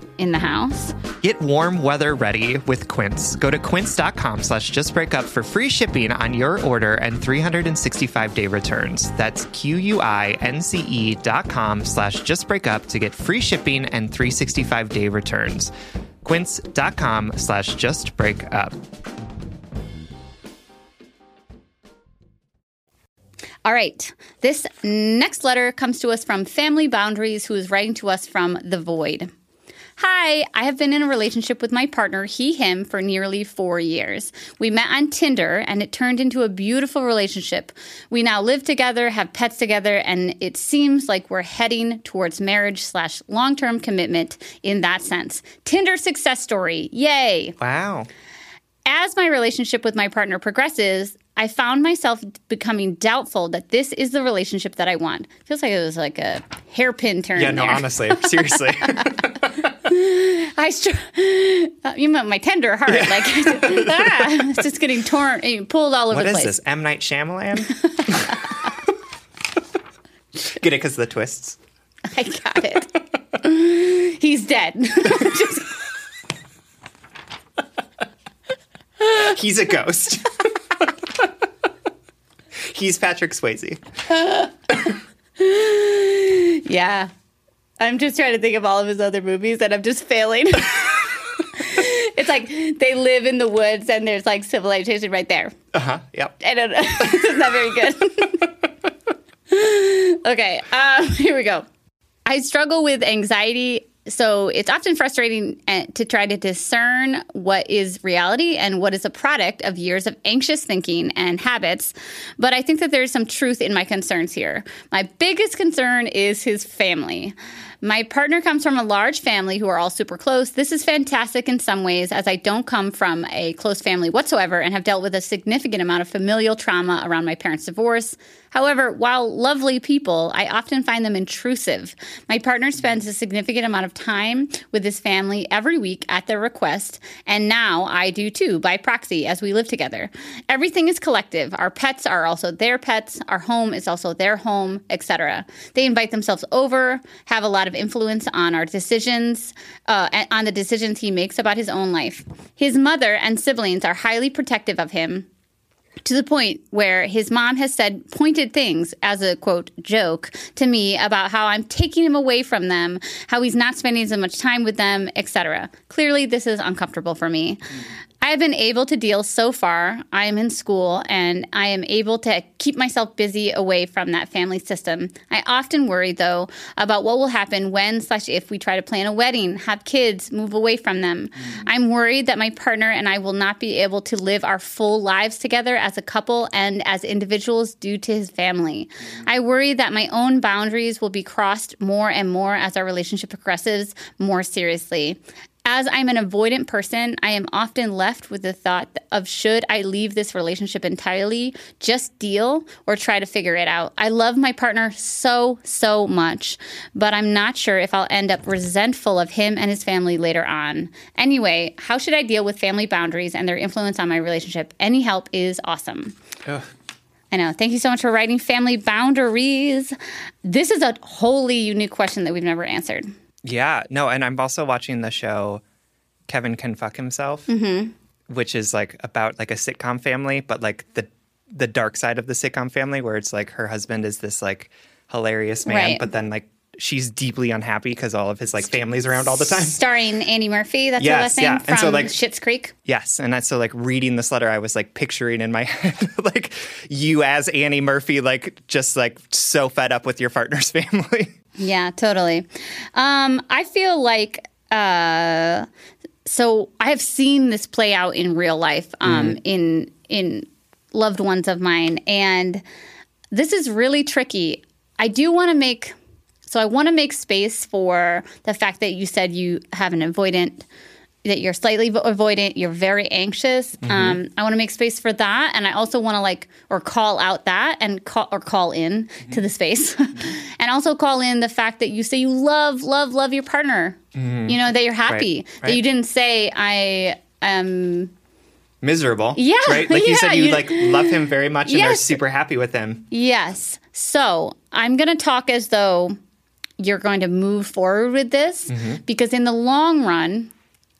in the house. Get warm weather ready with Quince. Go to quince.com slash justbreakup for free shipping on your order and 365-day returns. That's Q-U-I-N-C-E dot com slash justbreakup to get free shipping and 365-day returns. quince.com slash justbreakup. All right. This next letter comes to us from Family Boundaries, who is writing to us from the void. Hi, I have been in a relationship with my partner, he, him, for nearly four years. We met on Tinder and it turned into a beautiful relationship. We now live together, have pets together, and it seems like we're heading towards marriage slash long term commitment in that sense. Tinder success story. Yay. Wow. As my relationship with my partner progresses, I found myself becoming doubtful that this is the relationship that I want. Feels like it was like a hairpin turn. Yeah, no, there. honestly, seriously. I str- uh, you meant my tender heart, yeah. like ah, it's just getting torn, eh, pulled all over what the place. What is this? M Night Shyamalan. Get it because of the twists. I got it. He's dead. just... He's a ghost. He's Patrick Swayze. yeah. I'm just trying to think of all of his other movies and I'm just failing. it's like they live in the woods and there's like civilization right there. Uh huh. Yep. I don't know. it's not very good. okay. Um, here we go. I struggle with anxiety so it's often frustrating uh, to try to discern what is reality and what is a product of years of anxious thinking and habits. But I think that there's some truth in my concerns here. My biggest concern is his family. My partner comes from a large family who are all super close. This is fantastic in some ways, as I don't come from a close family whatsoever and have dealt with a significant amount of familial trauma around my parents' divorce. However, while lovely people, I often find them intrusive. My partner spends a significant amount of time with his family every week at their request, and now I do too, by proxy, as we live together. Everything is collective. Our pets are also their pets, our home is also their home, etc. They invite themselves over, have a lot of influence on our decisions, uh, on the decisions he makes about his own life. His mother and siblings are highly protective of him to the point where his mom has said pointed things as a quote joke to me about how I'm taking him away from them, how he's not spending as much time with them, etc. Clearly, this is uncomfortable for me. I have been able to deal so far. I am in school and I am able to keep myself busy away from that family system. I often worry though about what will happen when slash if we try to plan a wedding, have kids, move away from them. Mm-hmm. I'm worried that my partner and I will not be able to live our full lives together as a couple and as individuals due to his family. Mm-hmm. I worry that my own boundaries will be crossed more and more as our relationship progresses more seriously. As I'm an avoidant person, I am often left with the thought of should I leave this relationship entirely, just deal, or try to figure it out. I love my partner so, so much, but I'm not sure if I'll end up resentful of him and his family later on. Anyway, how should I deal with family boundaries and their influence on my relationship? Any help is awesome. I know. Thank you so much for writing family boundaries. This is a wholly unique question that we've never answered. Yeah, no, and I'm also watching the show Kevin Can Fuck Himself, mm-hmm. which is like about like a sitcom family, but like the the dark side of the sitcom family, where it's like her husband is this like hilarious man, Right. but then like she's deeply unhappy because all of his like family's around all the time. Starring Annie Murphy, that's Yes, your last name yeah. from And so, like- Schitt's Creek. Yes, and that's so like reading this letter, I was like picturing in my head like you as Annie Murphy, like just like so fed up with your partner's family. Yeah, totally. Um, I feel like uh, so I have seen this play out in real life um, in in loved ones of mine, and this is really tricky. I do want to make so I want to make space for the fact that you said you have an avoidant that you're slightly avoidant, you're very anxious. Mm-hmm. Um, I want to make space for that, and I also want to like or call out that and call or call in to mm-hmm. the space, and also call in the fact that you say you love, love, love your partner. Mm-hmm. You know that you're happy. That right. you didn't say I am. Miserable. Yeah, Right? Like you said you, you- like love him very much and are super happy with him. Yes. So I'm going to talk as though you're going to move forward with this because in the long run,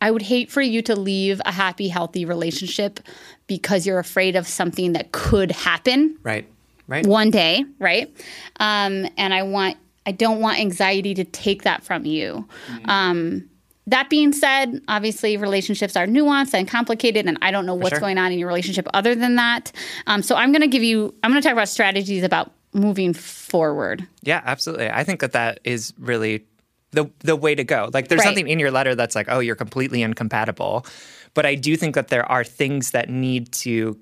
I would hate for you to leave a happy, healthy relationship because you're afraid of something that could happen Right. Right. one day, right? Um, and I want, I don't want anxiety to take that from you. Um, that being said, obviously relationships are nuanced and complicated, and I don't know what's sure. going on in your relationship other than that. Um, so I'm going to give you, I'm going to talk about strategies about moving forward. Yeah, absolutely. I think that that is really the the way to go. Like, there's Right. something in your letter that's like, oh, you're completely incompatible, but I do think that there are things that need to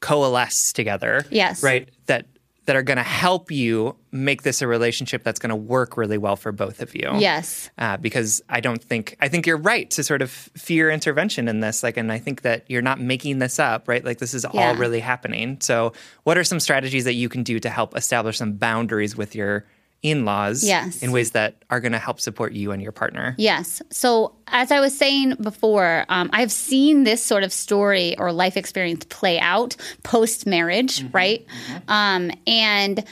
coalesce together. Yes. Right. That that are going to help you make this a relationship that's going to work really well for both of you. Yes. Uh, because I don't think I think you're right to sort of fear intervention in this. Like, and I think that you're not making this up, right? Like, this is Yeah. all really happening. So, what are some strategies that you can do to help establish some boundaries with your in-laws Yes. in ways that are going to help support you and your partner? Yes. So, as I was saying before, um, I've seen this sort of story or life experience play out post marriage, right? Um, and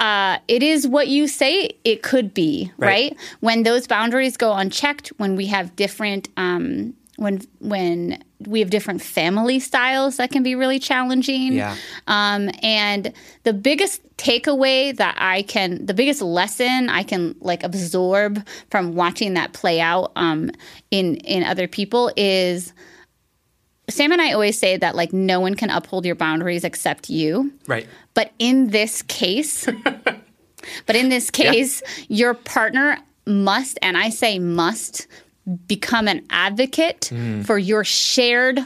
uh, it is what you say it could be, right? Right. When those boundaries go unchecked, when we have different, um, when when we have different family styles that can be really challenging. Yeah. Um, and the biggest takeaway that I can, the biggest lesson I can like absorb from watching that play out um, in in other people is. Sam and I always say that like no one can uphold your boundaries except you. Right. But in this case, but in this case, your partner must, and I say must, become an advocate for your shared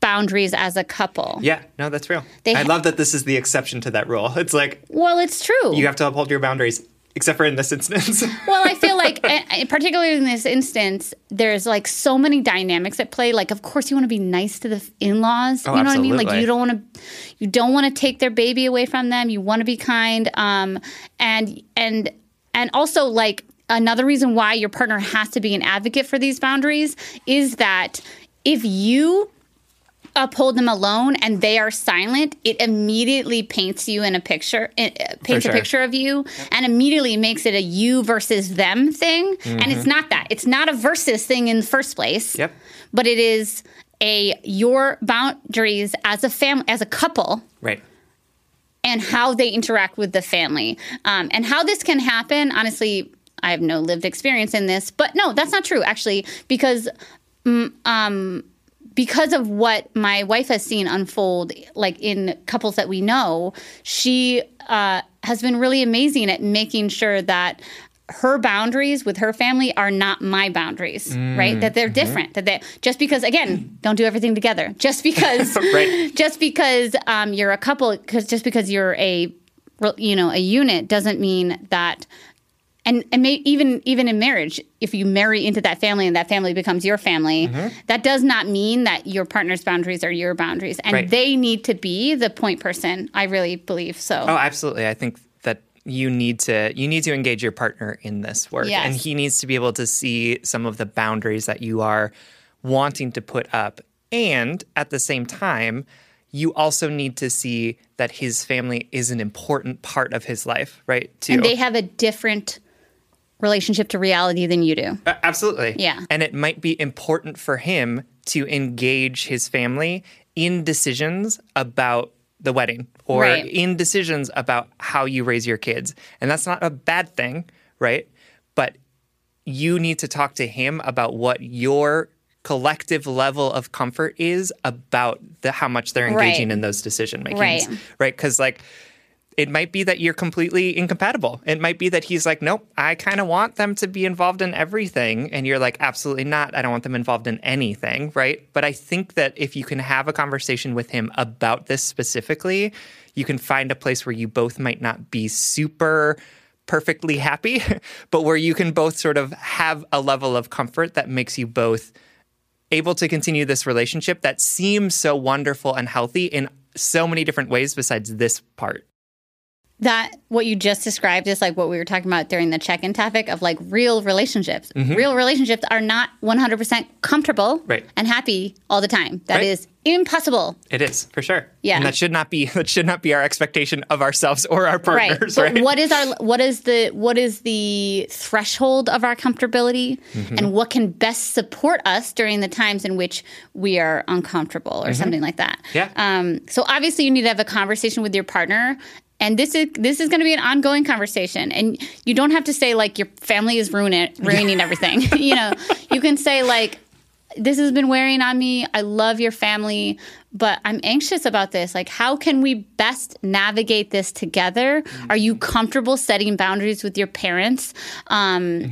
boundaries as a couple. Yeah, no, that's real. They I ha- love that this is the exception to that rule. It's like Well, it's true. you have to uphold your boundaries, except for in this instance. well, I feel like, and- and particularly in this instance, there's like so many dynamics at play. Like, of course, you want to be nice to the in-laws. Oh, you know what I mean? Like, you don't want to, you don't want to take their baby away from them. You want to be kind, um, and and and also like another reason why your partner has to be an advocate for these boundaries is that if you uphold them alone and they are silent, it immediately paints you in a picture, it paints sure. a picture of you, and immediately makes it a you versus them thing. And it's not that. It's not a versus thing in the first place. Yep. But it is a your boundaries as a family, as a couple, right. and how they interact with the family. Um, and how this can happen, honestly, I have no lived experience in this, but no, that's not true actually, because mm, um, because of what my wife has seen unfold, like in couples that we know, she uh, has been really amazing at making sure that her boundaries with her family are not my boundaries, right? That they're different. That they just because again, don't do everything together. Just because, Right. just because um, you're a couple, because just because you're a you know a unit doesn't mean that and and may, even even in marriage, if you marry into that family and that family becomes your family, Mm-hmm. that does not mean that your partner's boundaries are your boundaries, and Right. they need to be the point person. I really believe so. Oh, absolutely. I think that you need to you need to engage your partner in this work, Yes. and he needs to be able to see some of the boundaries that you are wanting to put up, and at the same time. You also need to see that his family is an important part of his life, right? Too. and they have a different relationship to reality than you do. Uh, Absolutely. Yeah. And it might be important for him to engage his family in decisions about the wedding or Right. in decisions about how you raise your kids. And that's not a bad thing, right? But you need to talk to him about what your collective level of comfort is about the how much they're engaging Right. in those decision makings. Right. Right? Cuz like it might be that you're completely incompatible. It might be that he's like, nope, I kind of want them to be involved in everything. And you're like, absolutely not. I don't want them involved in anything. Right. But I think that if you can have a conversation with him about this specifically, you can find a place where you both might not be super perfectly happy, but where you can both sort of have a level of comfort that makes you both able to continue this relationship that seems so wonderful and healthy in so many different ways besides this part. That what you just described is like what we were talking about during the check-in topic of like real relationships. Real relationships are not 100% comfortable Mm-hmm. Right. and happy all the time. That Right. is impossible. It is for sure. Yeah. and that should not be that should not be our expectation of ourselves or our partners. Right. Right. But what is our what is the what is the threshold of our comfortability Mm-hmm. and what can best support us during the times in which we are uncomfortable or something like that. Mm-hmm. Yeah. Um, so obviously you need to have a conversation with your partner. And this is this is going to be an ongoing conversation, and you don't have to say like your family is ruining ruining everything. you know, you can say like, this has been wearing on me. I love your family, but I'm anxious about this. Like, how can we best navigate this together? Are you comfortable setting boundaries with your parents? Um,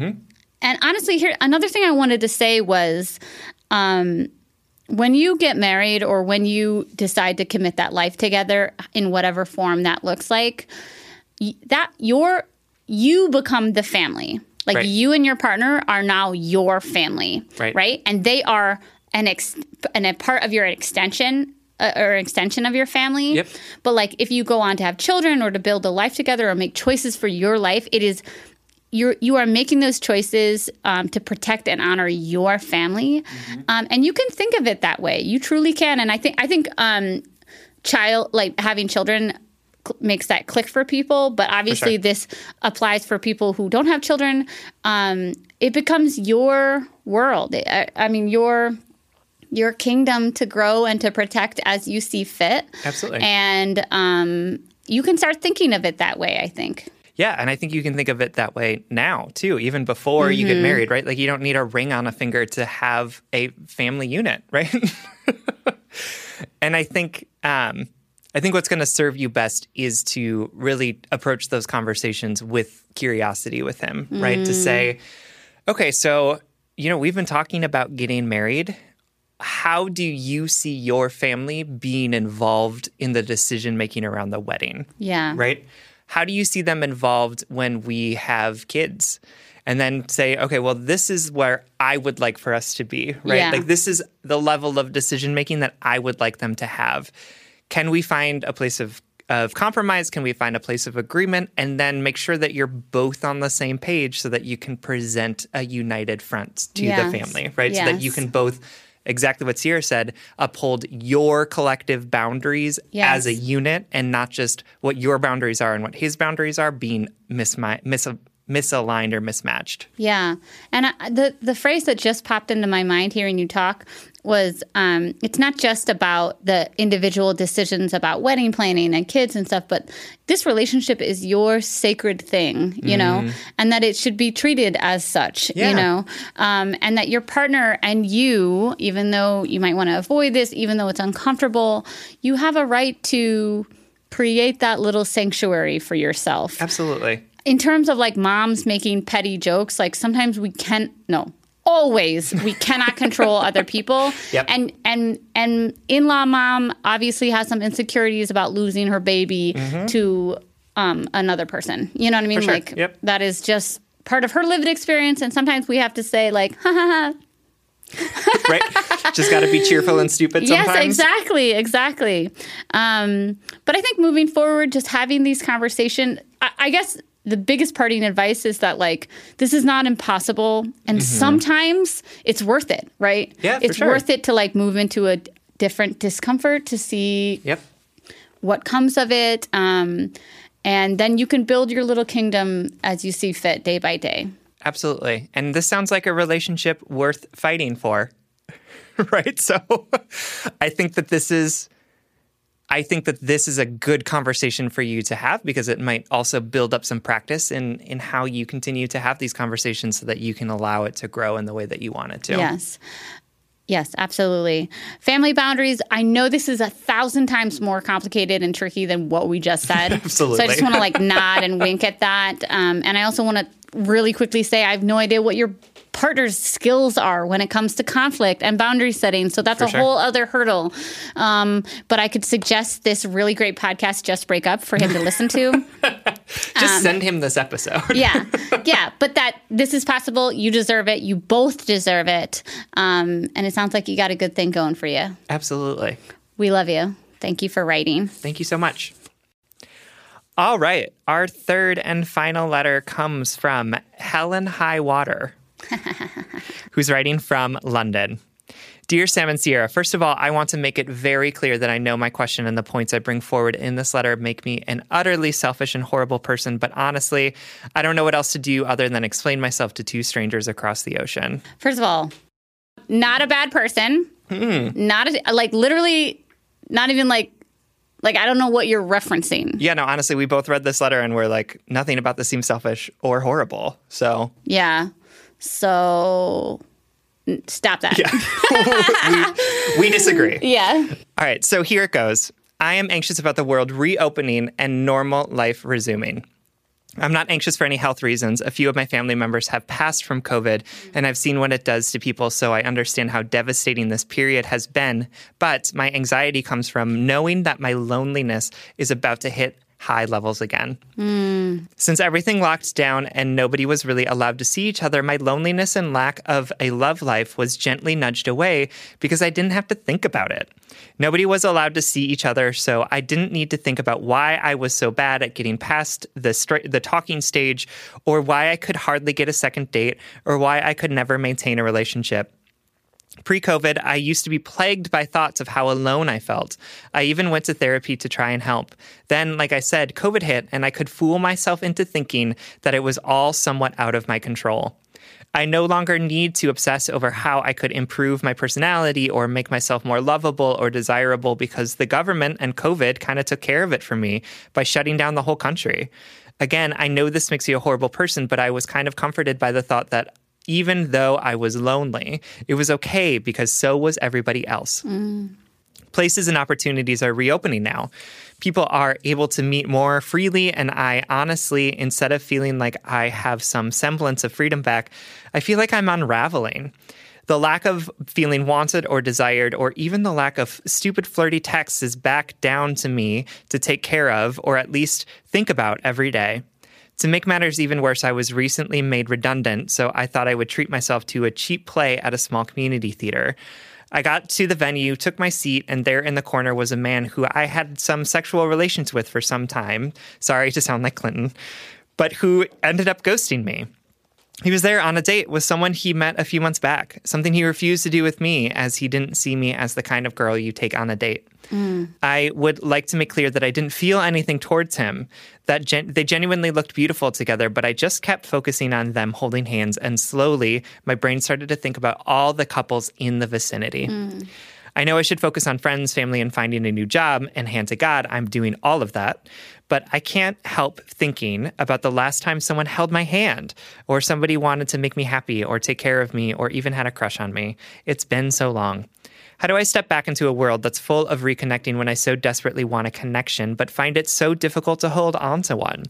And honestly, here another thing I wanted to say was. Um, when you get married or when you decide to commit that life together in whatever form that looks like that your you become the family like Right. you and your partner are now your family Right. right and they are an ex and a part of your extension uh, or extension of your family Yep. but like if you go on to have children or to build a life together or make choices for your life it is you're you are making those choices um, to protect and honor your family, um, and you can think of it that way. You truly can, and I think I think um, child like having children cl- makes that click for people. But obviously, sure. this applies for people who don't have children. Um, it becomes your world. I, I mean, your your kingdom to grow and to protect as you see fit. Absolutely. and um, you can start thinking of it that way. I think. Yeah, and I think you can think of it that way now too, even before you Mm-hmm. get married, right? Like you don't need a ring on a finger to have a family unit, right? and I think um, I think what's going to serve you best is to really approach those conversations with curiosity with him, right? To say, okay, so, you know, we've been talking about getting married. How do you see your family being involved in the decision making around the wedding? Yeah. right? How do you see them involved when we have kids? And then say, okay, well, this is where I would like for us to be, right? Yeah. Like, this is the level of decision making that I would like them to have. Can we find a place of of compromise? Can we find a place of agreement? And then make sure that you're both on the same page so that you can present a united front to Yes. the family, right? So that you can both, exactly what Sierra said, uphold your collective boundaries as a unit and not just what your boundaries are and what his boundaries are being mismi- mis- misaligned or mismatched. Yeah, and I, the the phrase that just popped into my mind hearing you talk was, um, it's not just about the individual decisions about wedding planning and kids and stuff, but this relationship is your sacred thing, you know, and that it should be treated as such, Yeah. you know, um, and that your partner and you, even though you might want to avoid this, even though it's uncomfortable, you have a right to create that little sanctuary for yourself Absolutely. in terms of like moms making petty jokes, like sometimes we can't. no, always we cannot control other people. Yep. And and and in-law mom obviously has some insecurities about losing her baby to um, another person. You know what I mean? Mm-hmm. sure. Like Yep. that is just part of her lived experience and sometimes we have to say like ha ha ha Right? just got to be cheerful and stupid sometimes. Yes, exactly, exactly. Um, but I think moving forward, just having these conversation, I, I guess the biggest parting advice is that like this is not impossible, and sometimes it's worth it, right? Mm-hmm. Yeah, it's sure. worth it to like move into a different discomfort to see Yep. what comes of it, um, and then you can build your little kingdom as you see fit, day by day. Absolutely. And this sounds like a relationship worth fighting for. right? So I think that this is I think that this is a good conversation for you to have because it might also build up some practice in in how you continue to have these conversations so that you can allow it to grow in the way that you want it to. Yes. Yes, absolutely. Family boundaries. I know this is a thousand times more complicated and tricky than what we just said. Absolutely. So I just want to like nod and wink at that. Um, and I also want to really quickly say I have no idea what your partner's skills are when it comes to conflict and boundary setting. So that's a sure. whole other hurdle. Um, but I could suggest this really great podcast, Just Break Up, for him to listen to. Just send him this episode. Um, yeah yeah but that this is possible you deserve it you both deserve it um, and it sounds like you got a good thing going for you Absolutely. we love you thank you for writing Thank you so much. All right. Our third and final letter comes from Helen Highwater, who's writing from London. Dear Sam and Sierra, first of all, I want to make it very clear that I know my question and the points I bring forward in this letter make me an utterly selfish and horrible person, but honestly, I don't know what else to do other than explain myself to two strangers across the ocean. first of all not a bad person hmm. not a, like literally not even like like i don't know what you're referencing Yeah, no, honestly, we both read this letter and we're like, nothing about this seems selfish or horrible. So, yeah so stop that we disagree. yeah All right, so here it goes. I am anxious about the world reopening and normal life resuming. I'm not anxious for any health reasons. A few of my family members have passed from COVID, and I've seen what it does to people, so I understand how devastating this period has been. But my anxiety comes from knowing that my loneliness is about to hit high levels again. Hmm. Since everything locked down and nobody was really allowed to see each other, my loneliness and lack of a love life was gently nudged away because I didn't have to think about it. Nobody was allowed to see each other, so I didn't need to think about why I was so bad at getting past the stra- the talking stage or why I could hardly get a second date or why I could never maintain a relationship. Pre COVID, I used to be plagued by thoughts of how alone I felt. I even went to therapy to try and help. Then, like I said, COVID hit, and I could fool myself into thinking that it was all somewhat out of my control. I no longer need to obsess over how I could improve my personality or make myself more lovable or desirable because the government and COVID kind of took care of it for me by shutting down the whole country. Again, I know this makes you a horrible person, but I was kind of comforted by the thought that even though I was lonely, it was okay because so was everybody else. Places and opportunities are reopening now. People are able to meet more freely, and I honestly, instead of feeling like I have some semblance of freedom back, I feel like I'm unraveling. The lack of feeling wanted or desired, or even the lack of stupid flirty texts is back down to me to take care of, or at least think about every day. To make matters even worse, I was recently made redundant, so I thought I would treat myself to a cheap play at a small community theater. I got to the venue, took my seat, and there in the corner was a man who I had some sexual relations with for some time. Sorry to sound like Clinton, but who ended up ghosting me. He was there on a date with someone he met a few months back, something he refused to do with me as he didn't see me as the kind of girl you take on a date. Mm. I would like to make clear that I didn't feel anything towards him, that gen- they genuinely looked beautiful together, but I just kept focusing on them holding hands, and slowly my brain started to think about all the couples in the vicinity. Mm. I know I should focus on friends, family, and finding a new job, and hand to God, I'm doing all of that. But I can't help thinking about the last time someone held my hand, or somebody wanted to make me happy, or take care of me, or even had a crush on me. It's been so long. How do I step back into a world that's full of reconnecting when I so desperately want a connection, but find it so difficult to hold on to one?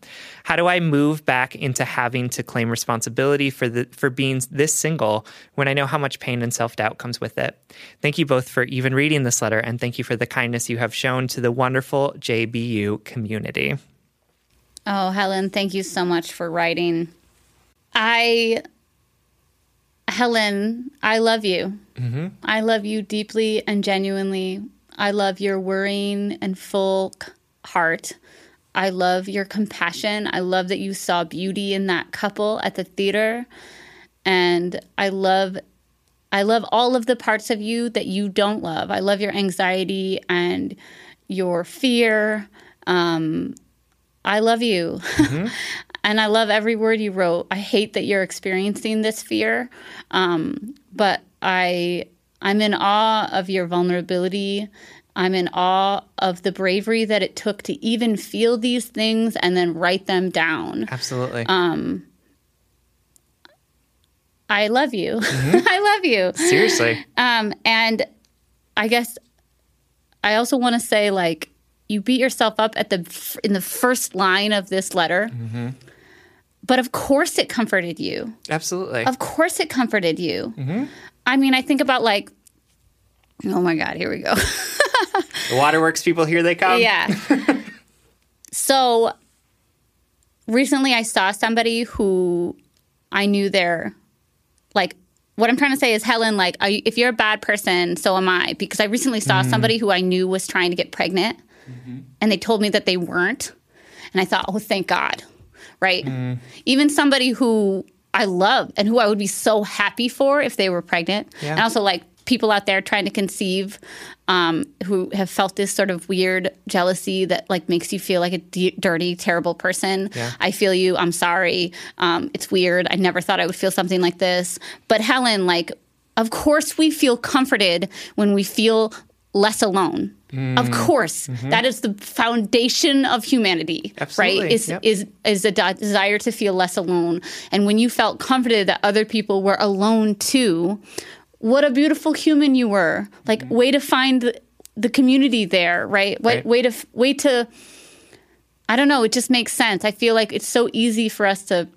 How do I move back into having to claim responsibility for the for being this single when I know how much pain and self doubt comes with it? Thank you both for even reading this letter, and thank you for the kindness you have shown to the wonderful JBU community. Oh, Helen, thank you so much for writing. I, Helen, I love you. I love you deeply and genuinely. I love your worrying and full heart. I love your compassion. I love that you saw beauty in that couple at the theater. And I love I love all of the parts of you that you don't love. I love your anxiety and your fear. Um, I love you. and I love every word you wrote. I hate that you're experiencing this fear, um, but I I'm in awe of your vulnerability. I'm in awe of the bravery that it took to even feel these things and then write them down. Absolutely. I love you. I love you. Seriously. Um, and I guess I also want to say, like, you beat yourself up at the in the first line of this letter, but of course it comforted you. Absolutely. Of course it comforted you. Mm-hmm. I mean, I think about like, oh my god, here we go. The waterworks people, here they come. yeah. so recently, I saw somebody who I knew their like. What I'm trying to say is, Helen, like, I, if you're a bad person, so am I. Because I recently saw mm-hmm. somebody who I knew was trying to get pregnant, mm-hmm. and they told me that they weren't, and I thought, oh, thank God, right? Even somebody who I love and who I would be so happy for if they were pregnant, Yeah. and also like people out there trying to conceive um, who have felt this sort of weird jealousy that like makes you feel like a d- dirty, terrible person. Yeah. I feel you. I'm sorry. Um, it's weird. I never thought I would feel something like this. But Helen, like, of course, we feel comforted when we feel less alone. Of mm-hmm. course, mm-hmm. that is the foundation of humanity, Absolutely. right? Is Yep. is is a de- desire to feel less alone. And when you felt comforted that other people were alone too, what a beautiful human you were. Like mm-hmm. way to find the, the community there, right? Way, Right. way to way to I don't know, it just makes sense. I feel like it's so easy for us to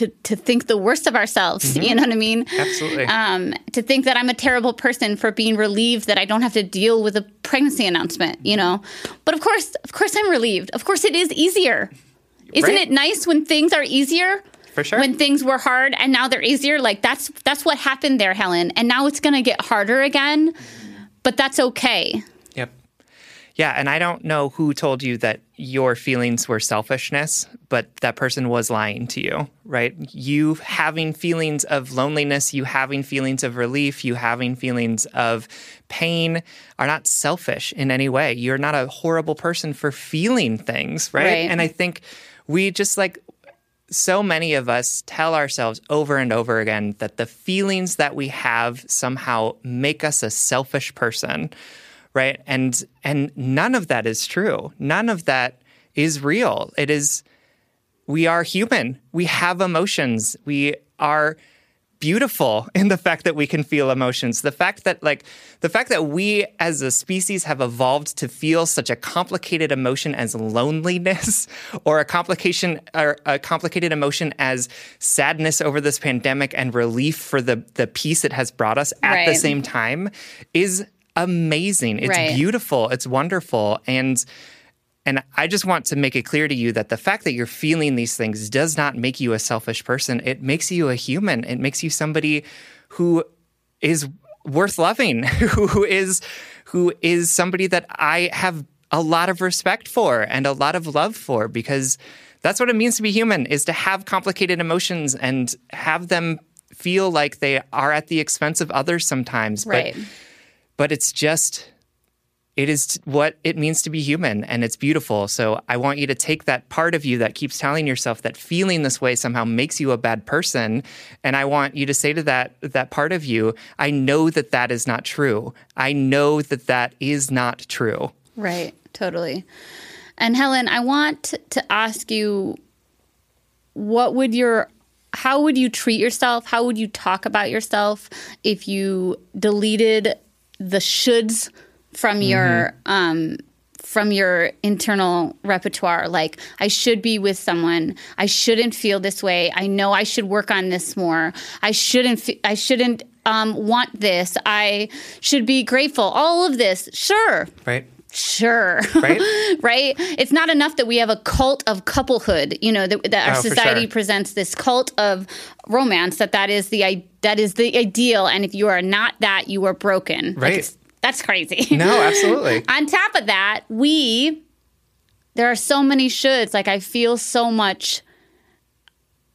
to to, think the worst of ourselves, you know what I mean? Absolutely. um, to think that I'm a terrible person for being relieved that I don't have to deal with a pregnancy announcement, you know. But of course, of course, I'm relieved. Of course, it is easier. Isn't Right. it nice when things are easier? For sure. When things were hard and now they're easier, like that's that's what happened there, Helen. And now it's going to get harder again, but that's okay. Yeah, and I don't know who told you that your feelings were selfishness, but that person was lying to you, right? You having feelings of loneliness, you having feelings of relief, you having feelings of pain are not selfish in any way. You're not a horrible person for feeling things, right? Right. And I think we just like so many of us tell ourselves over and over again that the feelings that we have somehow make us a selfish person right? And and none of that is true. None of that is real. It is we are human. We have emotions. We are beautiful in the fact that we can feel emotions. The fact that like the fact that we as a species have evolved to feel such a complicated emotion as loneliness or a complication or a complicated emotion as sadness over this pandemic and relief for the the peace it has brought us at the same time is amazing. It's Right. beautiful. It's wonderful. And and I just want to make it clear to you that the fact that you're feeling these things does not make you a selfish person. It makes you a human. It makes you somebody who is worth loving, who is who is somebody that I have a lot of respect for and a lot of love for because that's what it means to be human is to have complicated emotions and have them feel like they are at the expense of others sometimes. Right. But but it's just it is what it means to be human and it's beautiful so i want you to take that part of you that keeps telling yourself that feeling this way somehow makes you a bad person and i want you to say to that that part of you i know that that is not true i know that that is not true Right, totally. And Helen, I want to ask you what would your how would you treat yourself? How would you talk about yourself if you deleted the shoulds from your um from your internal repertoire. Like i should be with someone. I shouldn't feel this way. I know i should work on this more. I shouldn't fe- i shouldn't um, want this. I should be grateful. All of this. Sure. Right Sure. Right? right? It's not enough that we have a cult of couplehood, you know, that, that our Oh, society sure. presents this cult of romance that that is the that is the ideal and if you are not that you are broken. Right. it's- that's crazy. no absolutely On top of that, we there are so many shoulds. Like I feel so much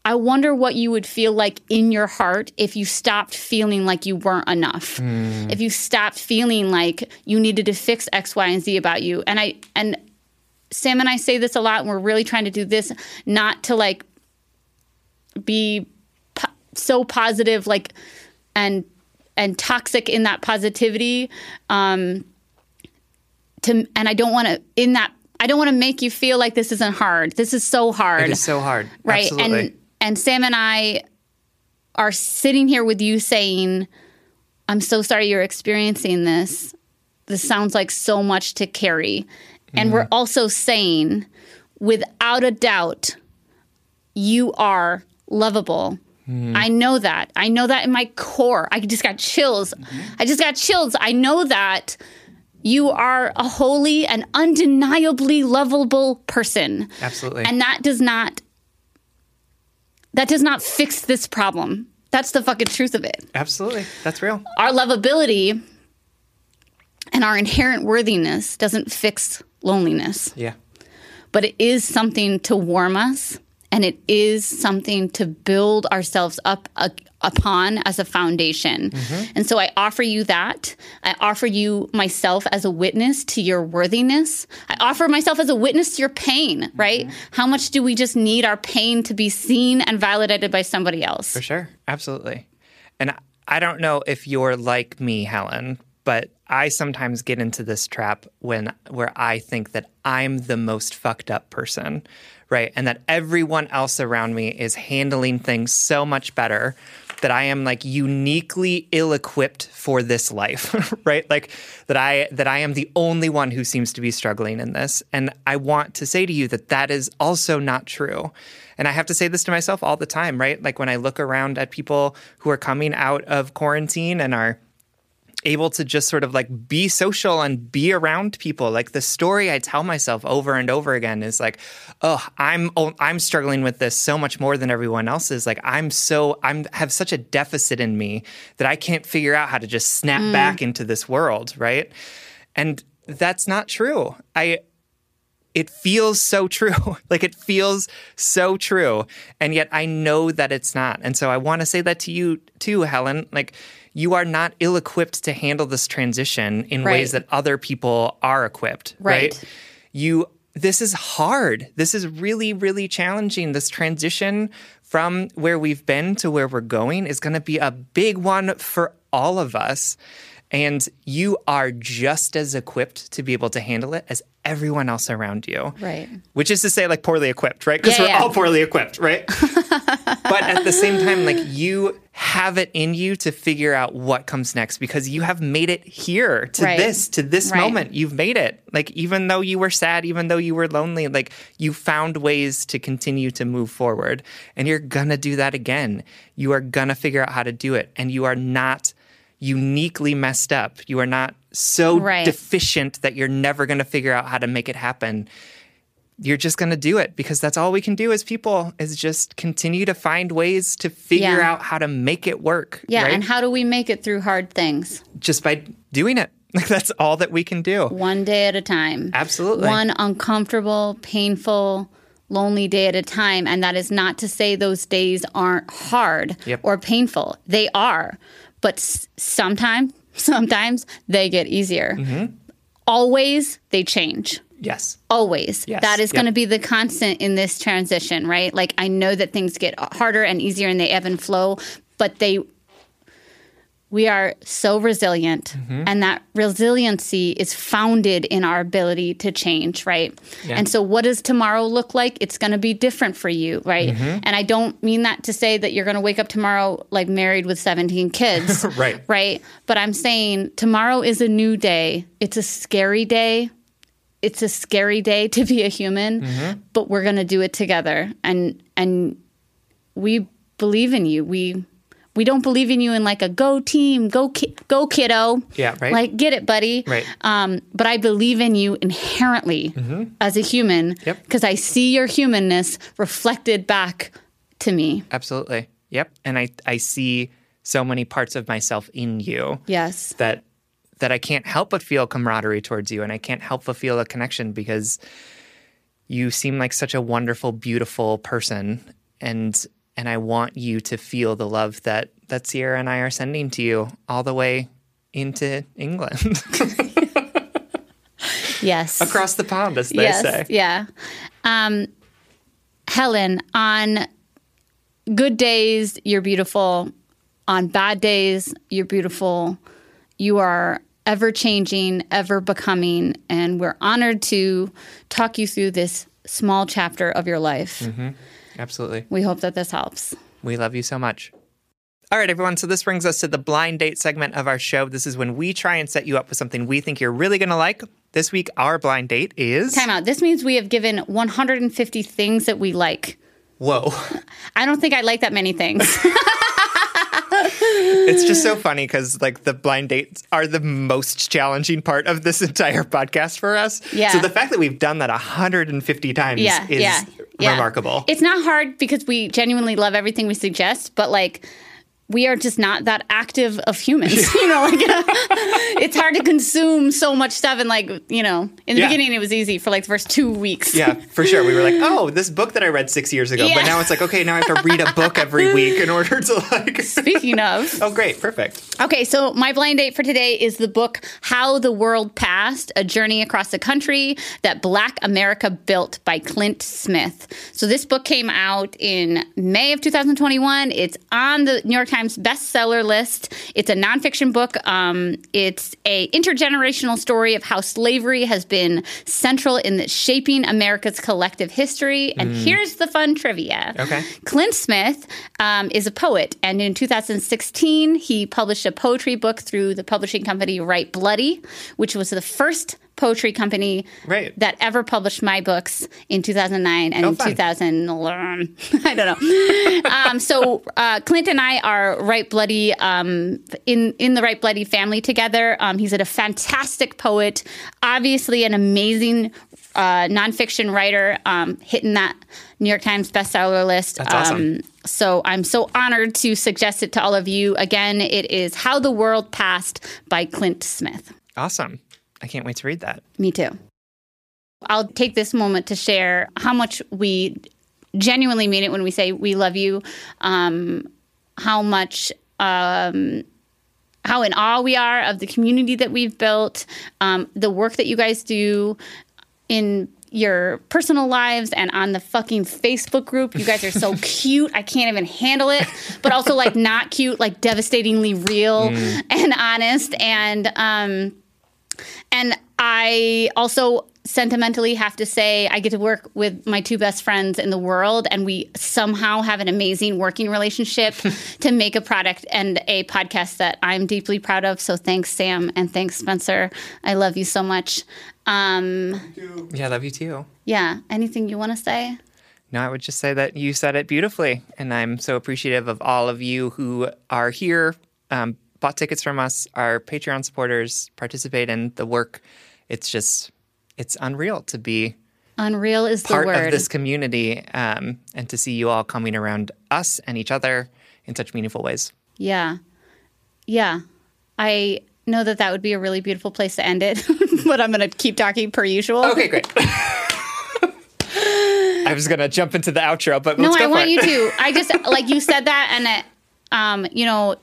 I wonder what you would feel like in your heart if you stopped feeling like you weren't enough. If you stopped feeling like you needed to fix X, Y, and Z about you. And I and Sam and I say this a lot, and we're really trying to do this not to like be po- so positive, like and and toxic in that positivity. Um, to and I don't want to in that I don't want to make you feel like this isn't hard. This is so hard it is so hard right absolutely and and sam and i are sitting here with you saying i'm so sorry you're experiencing this this sounds like so much to carry and we're mm-hmm. also saying without a doubt you are lovable mm-hmm. I know that. I know that in my core. I just got chills. Mm-hmm. I just got chills. I know that you are a wholly and undeniably lovable person. Absolutely. And that does not that does not fix this problem. That's the fucking truth of it. absolutely that's real Our lovability and our inherent worthiness doesn't fix loneliness, yeah but it is something to warm us and it is something to build ourselves up uh, upon as a foundation. And so I offer you that. I offer you myself as a witness to your worthiness. I offer myself as a witness to your pain, right? How much do we just need our pain to be seen and validated by somebody else? For sure. Absolutely. And I- I don't know if you're like me, Helen, but I sometimes get into this trap when where I think that I'm the most fucked up person, right? And that everyone else around me is handling things so much better that I am like uniquely ill-equipped for this life, right? Like that I that I am the only one who seems to be struggling in this. And I want to say to you that that is also not true. And I have to say this to myself all the time, right? Like when I look around at people who are coming out of quarantine and are able to just sort of like be social and be around people. Like the story I tell myself over and over again is like, oh, I'm oh, I'm struggling with this so much more than everyone else is. Like I'm so I'm have such a deficit in me that I can't figure out how to just snap mm. back into this world, right? And that's not true. I it feels so true. like it feels so true. And yet I know that it's not. And so I want to say that to you too, Helen. Like you are not ill equipped to handle this transition in ways that other people are equipped. Right. Right. You this is hard. This is really, really challenging. This transition from where we've been to where we're going is going to be a big one for all of us. And you are just as equipped to be able to handle it as everyone else around you. Right. Which is to say, like, poorly equipped, right? Because Yeah, we're yeah. all poorly equipped, right? but at the same time, like you have it in you to figure out what comes next because you have made it here to Right. this, to this Right. moment. You've made it. Like, even though you were sad, even though you were lonely, like you found ways to continue to move forward. And you're gonna do that again. You are gonna figure out how to do it. And you are not uniquely messed up. You are not so Right. deficient that you're never gonna figure out how to make it happen you're just going to do it because that's all we can do as people is just continue to find ways to figure Yeah. out how to make it work. Yeah, right? and how do we make it through hard things? just by doing it. Like that's all that we can do. One day at a time. Absolutely. One uncomfortable, painful, lonely day at a time. And that is not to say those days aren't hard Yep. or painful. They are. But s- sometimes, sometimes they get easier. Mm-hmm. Always they change. Yes. Always. Yes. That is Yep. going to be the constant in this transition, right? Like I know that things get harder and easier and they ebb and flow, but they we are so resilient Mm-hmm. and that resiliency is founded in our ability to change right Yeah. and so what does tomorrow look like it's going to be different for you right Mm-hmm. and i don't mean that to say that you're going to wake up tomorrow like married with 17 kids Right. right but i'm saying tomorrow is a new day it's a scary day it's a scary day to be a human Mm-hmm. but we're going to do it together and and we believe in you we we don't believe in you in like a go team go ki- go kiddo Yeah, right. like get it buddy Right. um, but i believe in you inherently as a human Mm-hmm. Yep. because i see your humanness reflected back to me Absolutely. Yep. And I I see so many parts of myself in you yes that that I can't help but feel camaraderie towards you and I can't help but feel a connection because you seem like such a wonderful beautiful person and and I want you to feel the love that that Sierra and I are sending to you all the way into England. Yes. Across the pond as they yes say. yeah. Um, helen on good days you're beautiful. On bad days you're beautiful. You are ever changing ever becoming and we're honored to talk you through this small chapter of your life. Mm-hmm. Absolutely. we hope that this helps We love you so much. All right, everyone. So this brings us to the blind date segment of our show. This is when we try and set you up with something we think you're really going to like. This week, our blind date is. time out this means we have given 150 things that we like Whoa. i don't think i like that many things It's just so funny because, like, the blind dates are the most challenging part of this entire podcast for us. Yeah. So the fact that we've done that 150 times yeah, is yeah, yeah. remarkable. It's not hard because we genuinely love everything we suggest, but like we are just not that active of humans. you know, like it's hard to consume so much stuff and like, you know, in the Yeah. beginning it was easy for like the first 2 weeks. yeah, for sure. We were like, oh, this book that I read six years ago. Yeah. But now it's like, okay, now I have to read a book every week in order to, like. Speaking of oh, great. Perfect. Okay, so my blind date for today is the book How the World Passed A Journey Across the Country That Black America Built by Clint Smith. So this book came out in May of 2021. It's on the New York Times bestseller list. It's a nonfiction book. Um, it's a intergenerational story of how slavery has been central in the shaping America's collective history. And here's the fun trivia. Okay. Clint Smith um, is a poet, and in 2016, he published a poetry book through the publishing company Write Bloody, which was the first poetry company Right. that ever published my books in 2009 and Oh, fun. 2011. I don't know. um, so uh, Clint and I are Write Bloody um, in in the Write Bloody family together. Um, he's a fantastic poet, obviously an amazing uh, nonfiction writer, um, hitting that New York Times bestseller list. That's awesome. Um, so I'm so honored to suggest it to all of you. Again, it is How the World Passed by Clint Smith. Awesome. I can't wait to read that. Me too. I'll take this moment to share how much we genuinely mean it when we say we love you, um, how much. Um, how in awe we are of the community that we've built, um, the work that you guys do in your personal lives and on the fucking Facebook group. You guys are so cute. I can't even handle it. But also like not cute, like devastatingly real and honest. And um and I also sentimentally have to say I get to work with my two best friends in the world, and we somehow have an amazing working relationship to make a product and a podcast that I'm deeply proud of. So thanks, Sam, and thanks, Spencer. I love you so much. Um, Yeah, I love you too. yeah, anything you want to say? No, I would just say that you said it beautifully, and I'm so appreciative of all of you who are here, um, bought tickets from us, our Patreon supporters, participate in the work. It's just, it's unreal to be Unreal is the part word. of this community, um, and to see you all coming around us and each other in such meaningful ways. Yeah. Yeah. I know that that would be a really beautiful place to end it, but I'm going to keep talking per usual. Okay, great. I was gonna jump into the outro, but No, let's go I want it. you to. I just, like you said that, and it, um, you know,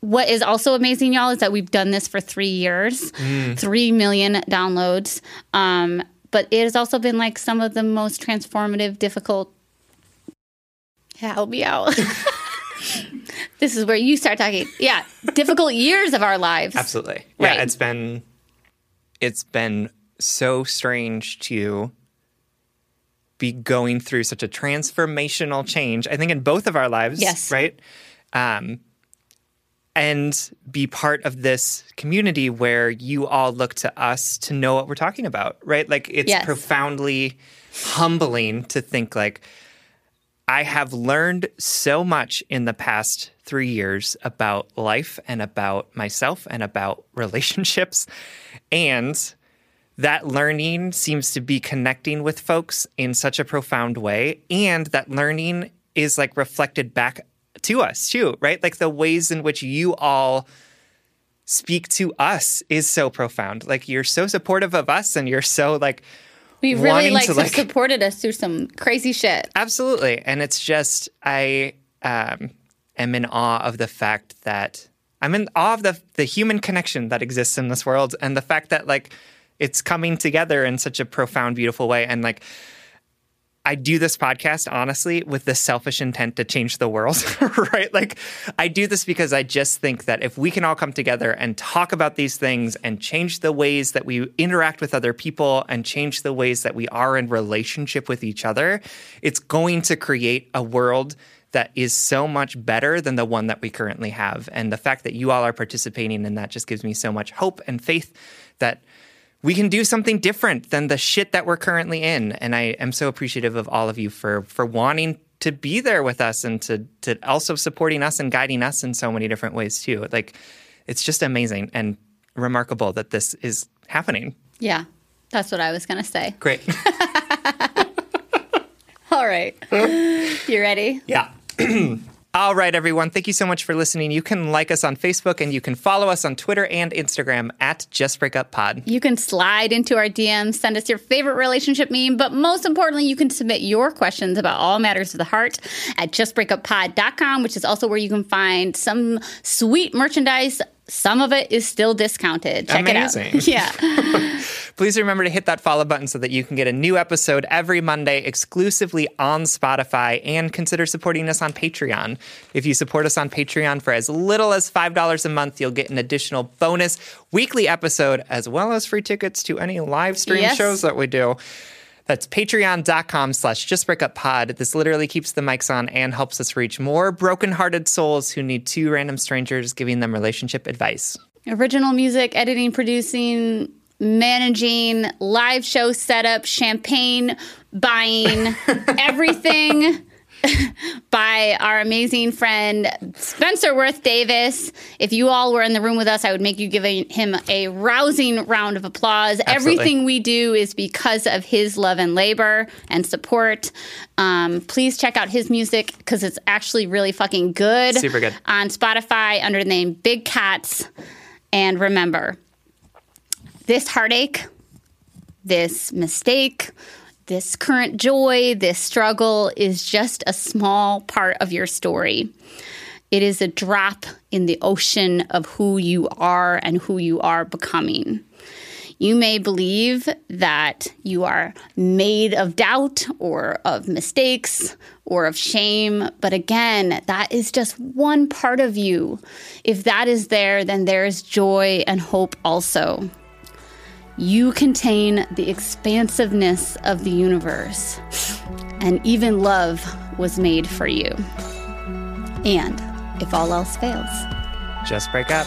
what is also amazing, y'all, is that we've done this for three years, Mm. three million downloads. Um, but it has also been like some of the most transformative, difficult. Yeah, help me out. this is where you start talking. Yeah, difficult years of our lives. Absolutely. Yeah, Right. it's been it's been so strange to be going through such a transformational change. I think in both of our lives, Yes. right? Um and be part of this community where you all look to us to know what we're talking about, right? Like it's Yes. profoundly humbling to think like I have learned so much in the past three years about life and about myself and about relationships. And that learning seems to be connecting with folks in such a profound way. And that learning is like reflected back to us too, right? Like the ways in which you all speak to us is so profound. Like you're so supportive of us and you're so like, We really like, to, like- supported us through some crazy shit. Absolutely. And it's just, I um, am in awe of the fact that I'm in awe of the, the human connection that exists in this world and the fact that, like, it's coming together in such a profound, beautiful way. And, like, I do this podcast honestly with the selfish intent to change the world, right? Like, I do this because I just think that if we can all come together and talk about these things and change the ways that we interact with other people and change the ways that we are in relationship with each other, it's going to create a world that is so much better than the one that we currently have. And the fact that you all are participating in that just gives me so much hope and faith that we can do something different than the shit that we're currently in. And I am so appreciative of all of you for for wanting to be there with us and to to also supporting us and guiding us in so many different ways too. Like it's just amazing and remarkable that this is happening. Yeah, that's what I was going to say. Great. All right. you ready? Yeah. All right, everyone. Thank you so much for listening. You can like us on Facebook and you can follow us on Twitter and Instagram at Just Break Up Pod. You can slide into our DMs, send us your favorite relationship meme, but most importantly, you can submit your questions about all matters of the heart at justbreakuppod.com, which is also where you can find some sweet merchandise. Some of it is still discounted. Check Amazing. it out. Yeah. Please remember to hit that follow button so that you can get a new episode every Monday exclusively on Spotify and consider supporting us on Patreon. If you support us on Patreon for as little as $5 a month, you'll get an additional bonus weekly episode as well as free tickets to any live stream Yes. shows that we do. That's patreon.com slash justbreakuppod. This literally keeps the mics on and helps us reach more brokenhearted souls who need two random strangers giving them relationship advice. Original music, editing, producing, managing, live show setup, champagne buying, everything by our amazing friend Spencer Worth Davis. If you all were in the room with us, I would make you give a- him a rousing round of applause. Absolutely. Everything we do is because of his love and labor and support. Um, please check out his music because it's actually really fucking good. Super good. On Spotify under the name Big Cats. And remember, this heartache, this mistake, this current joy, this struggle is just a small part of your story. It is a drop in the ocean of who you are and who you are becoming. You may believe that you are made of doubt or of mistakes or of shame, but again, that is just one part of you. If that is there, then there is joy and hope also. You contain the expansiveness of the universe, and even love was made for you. And if all else fails, Just break up.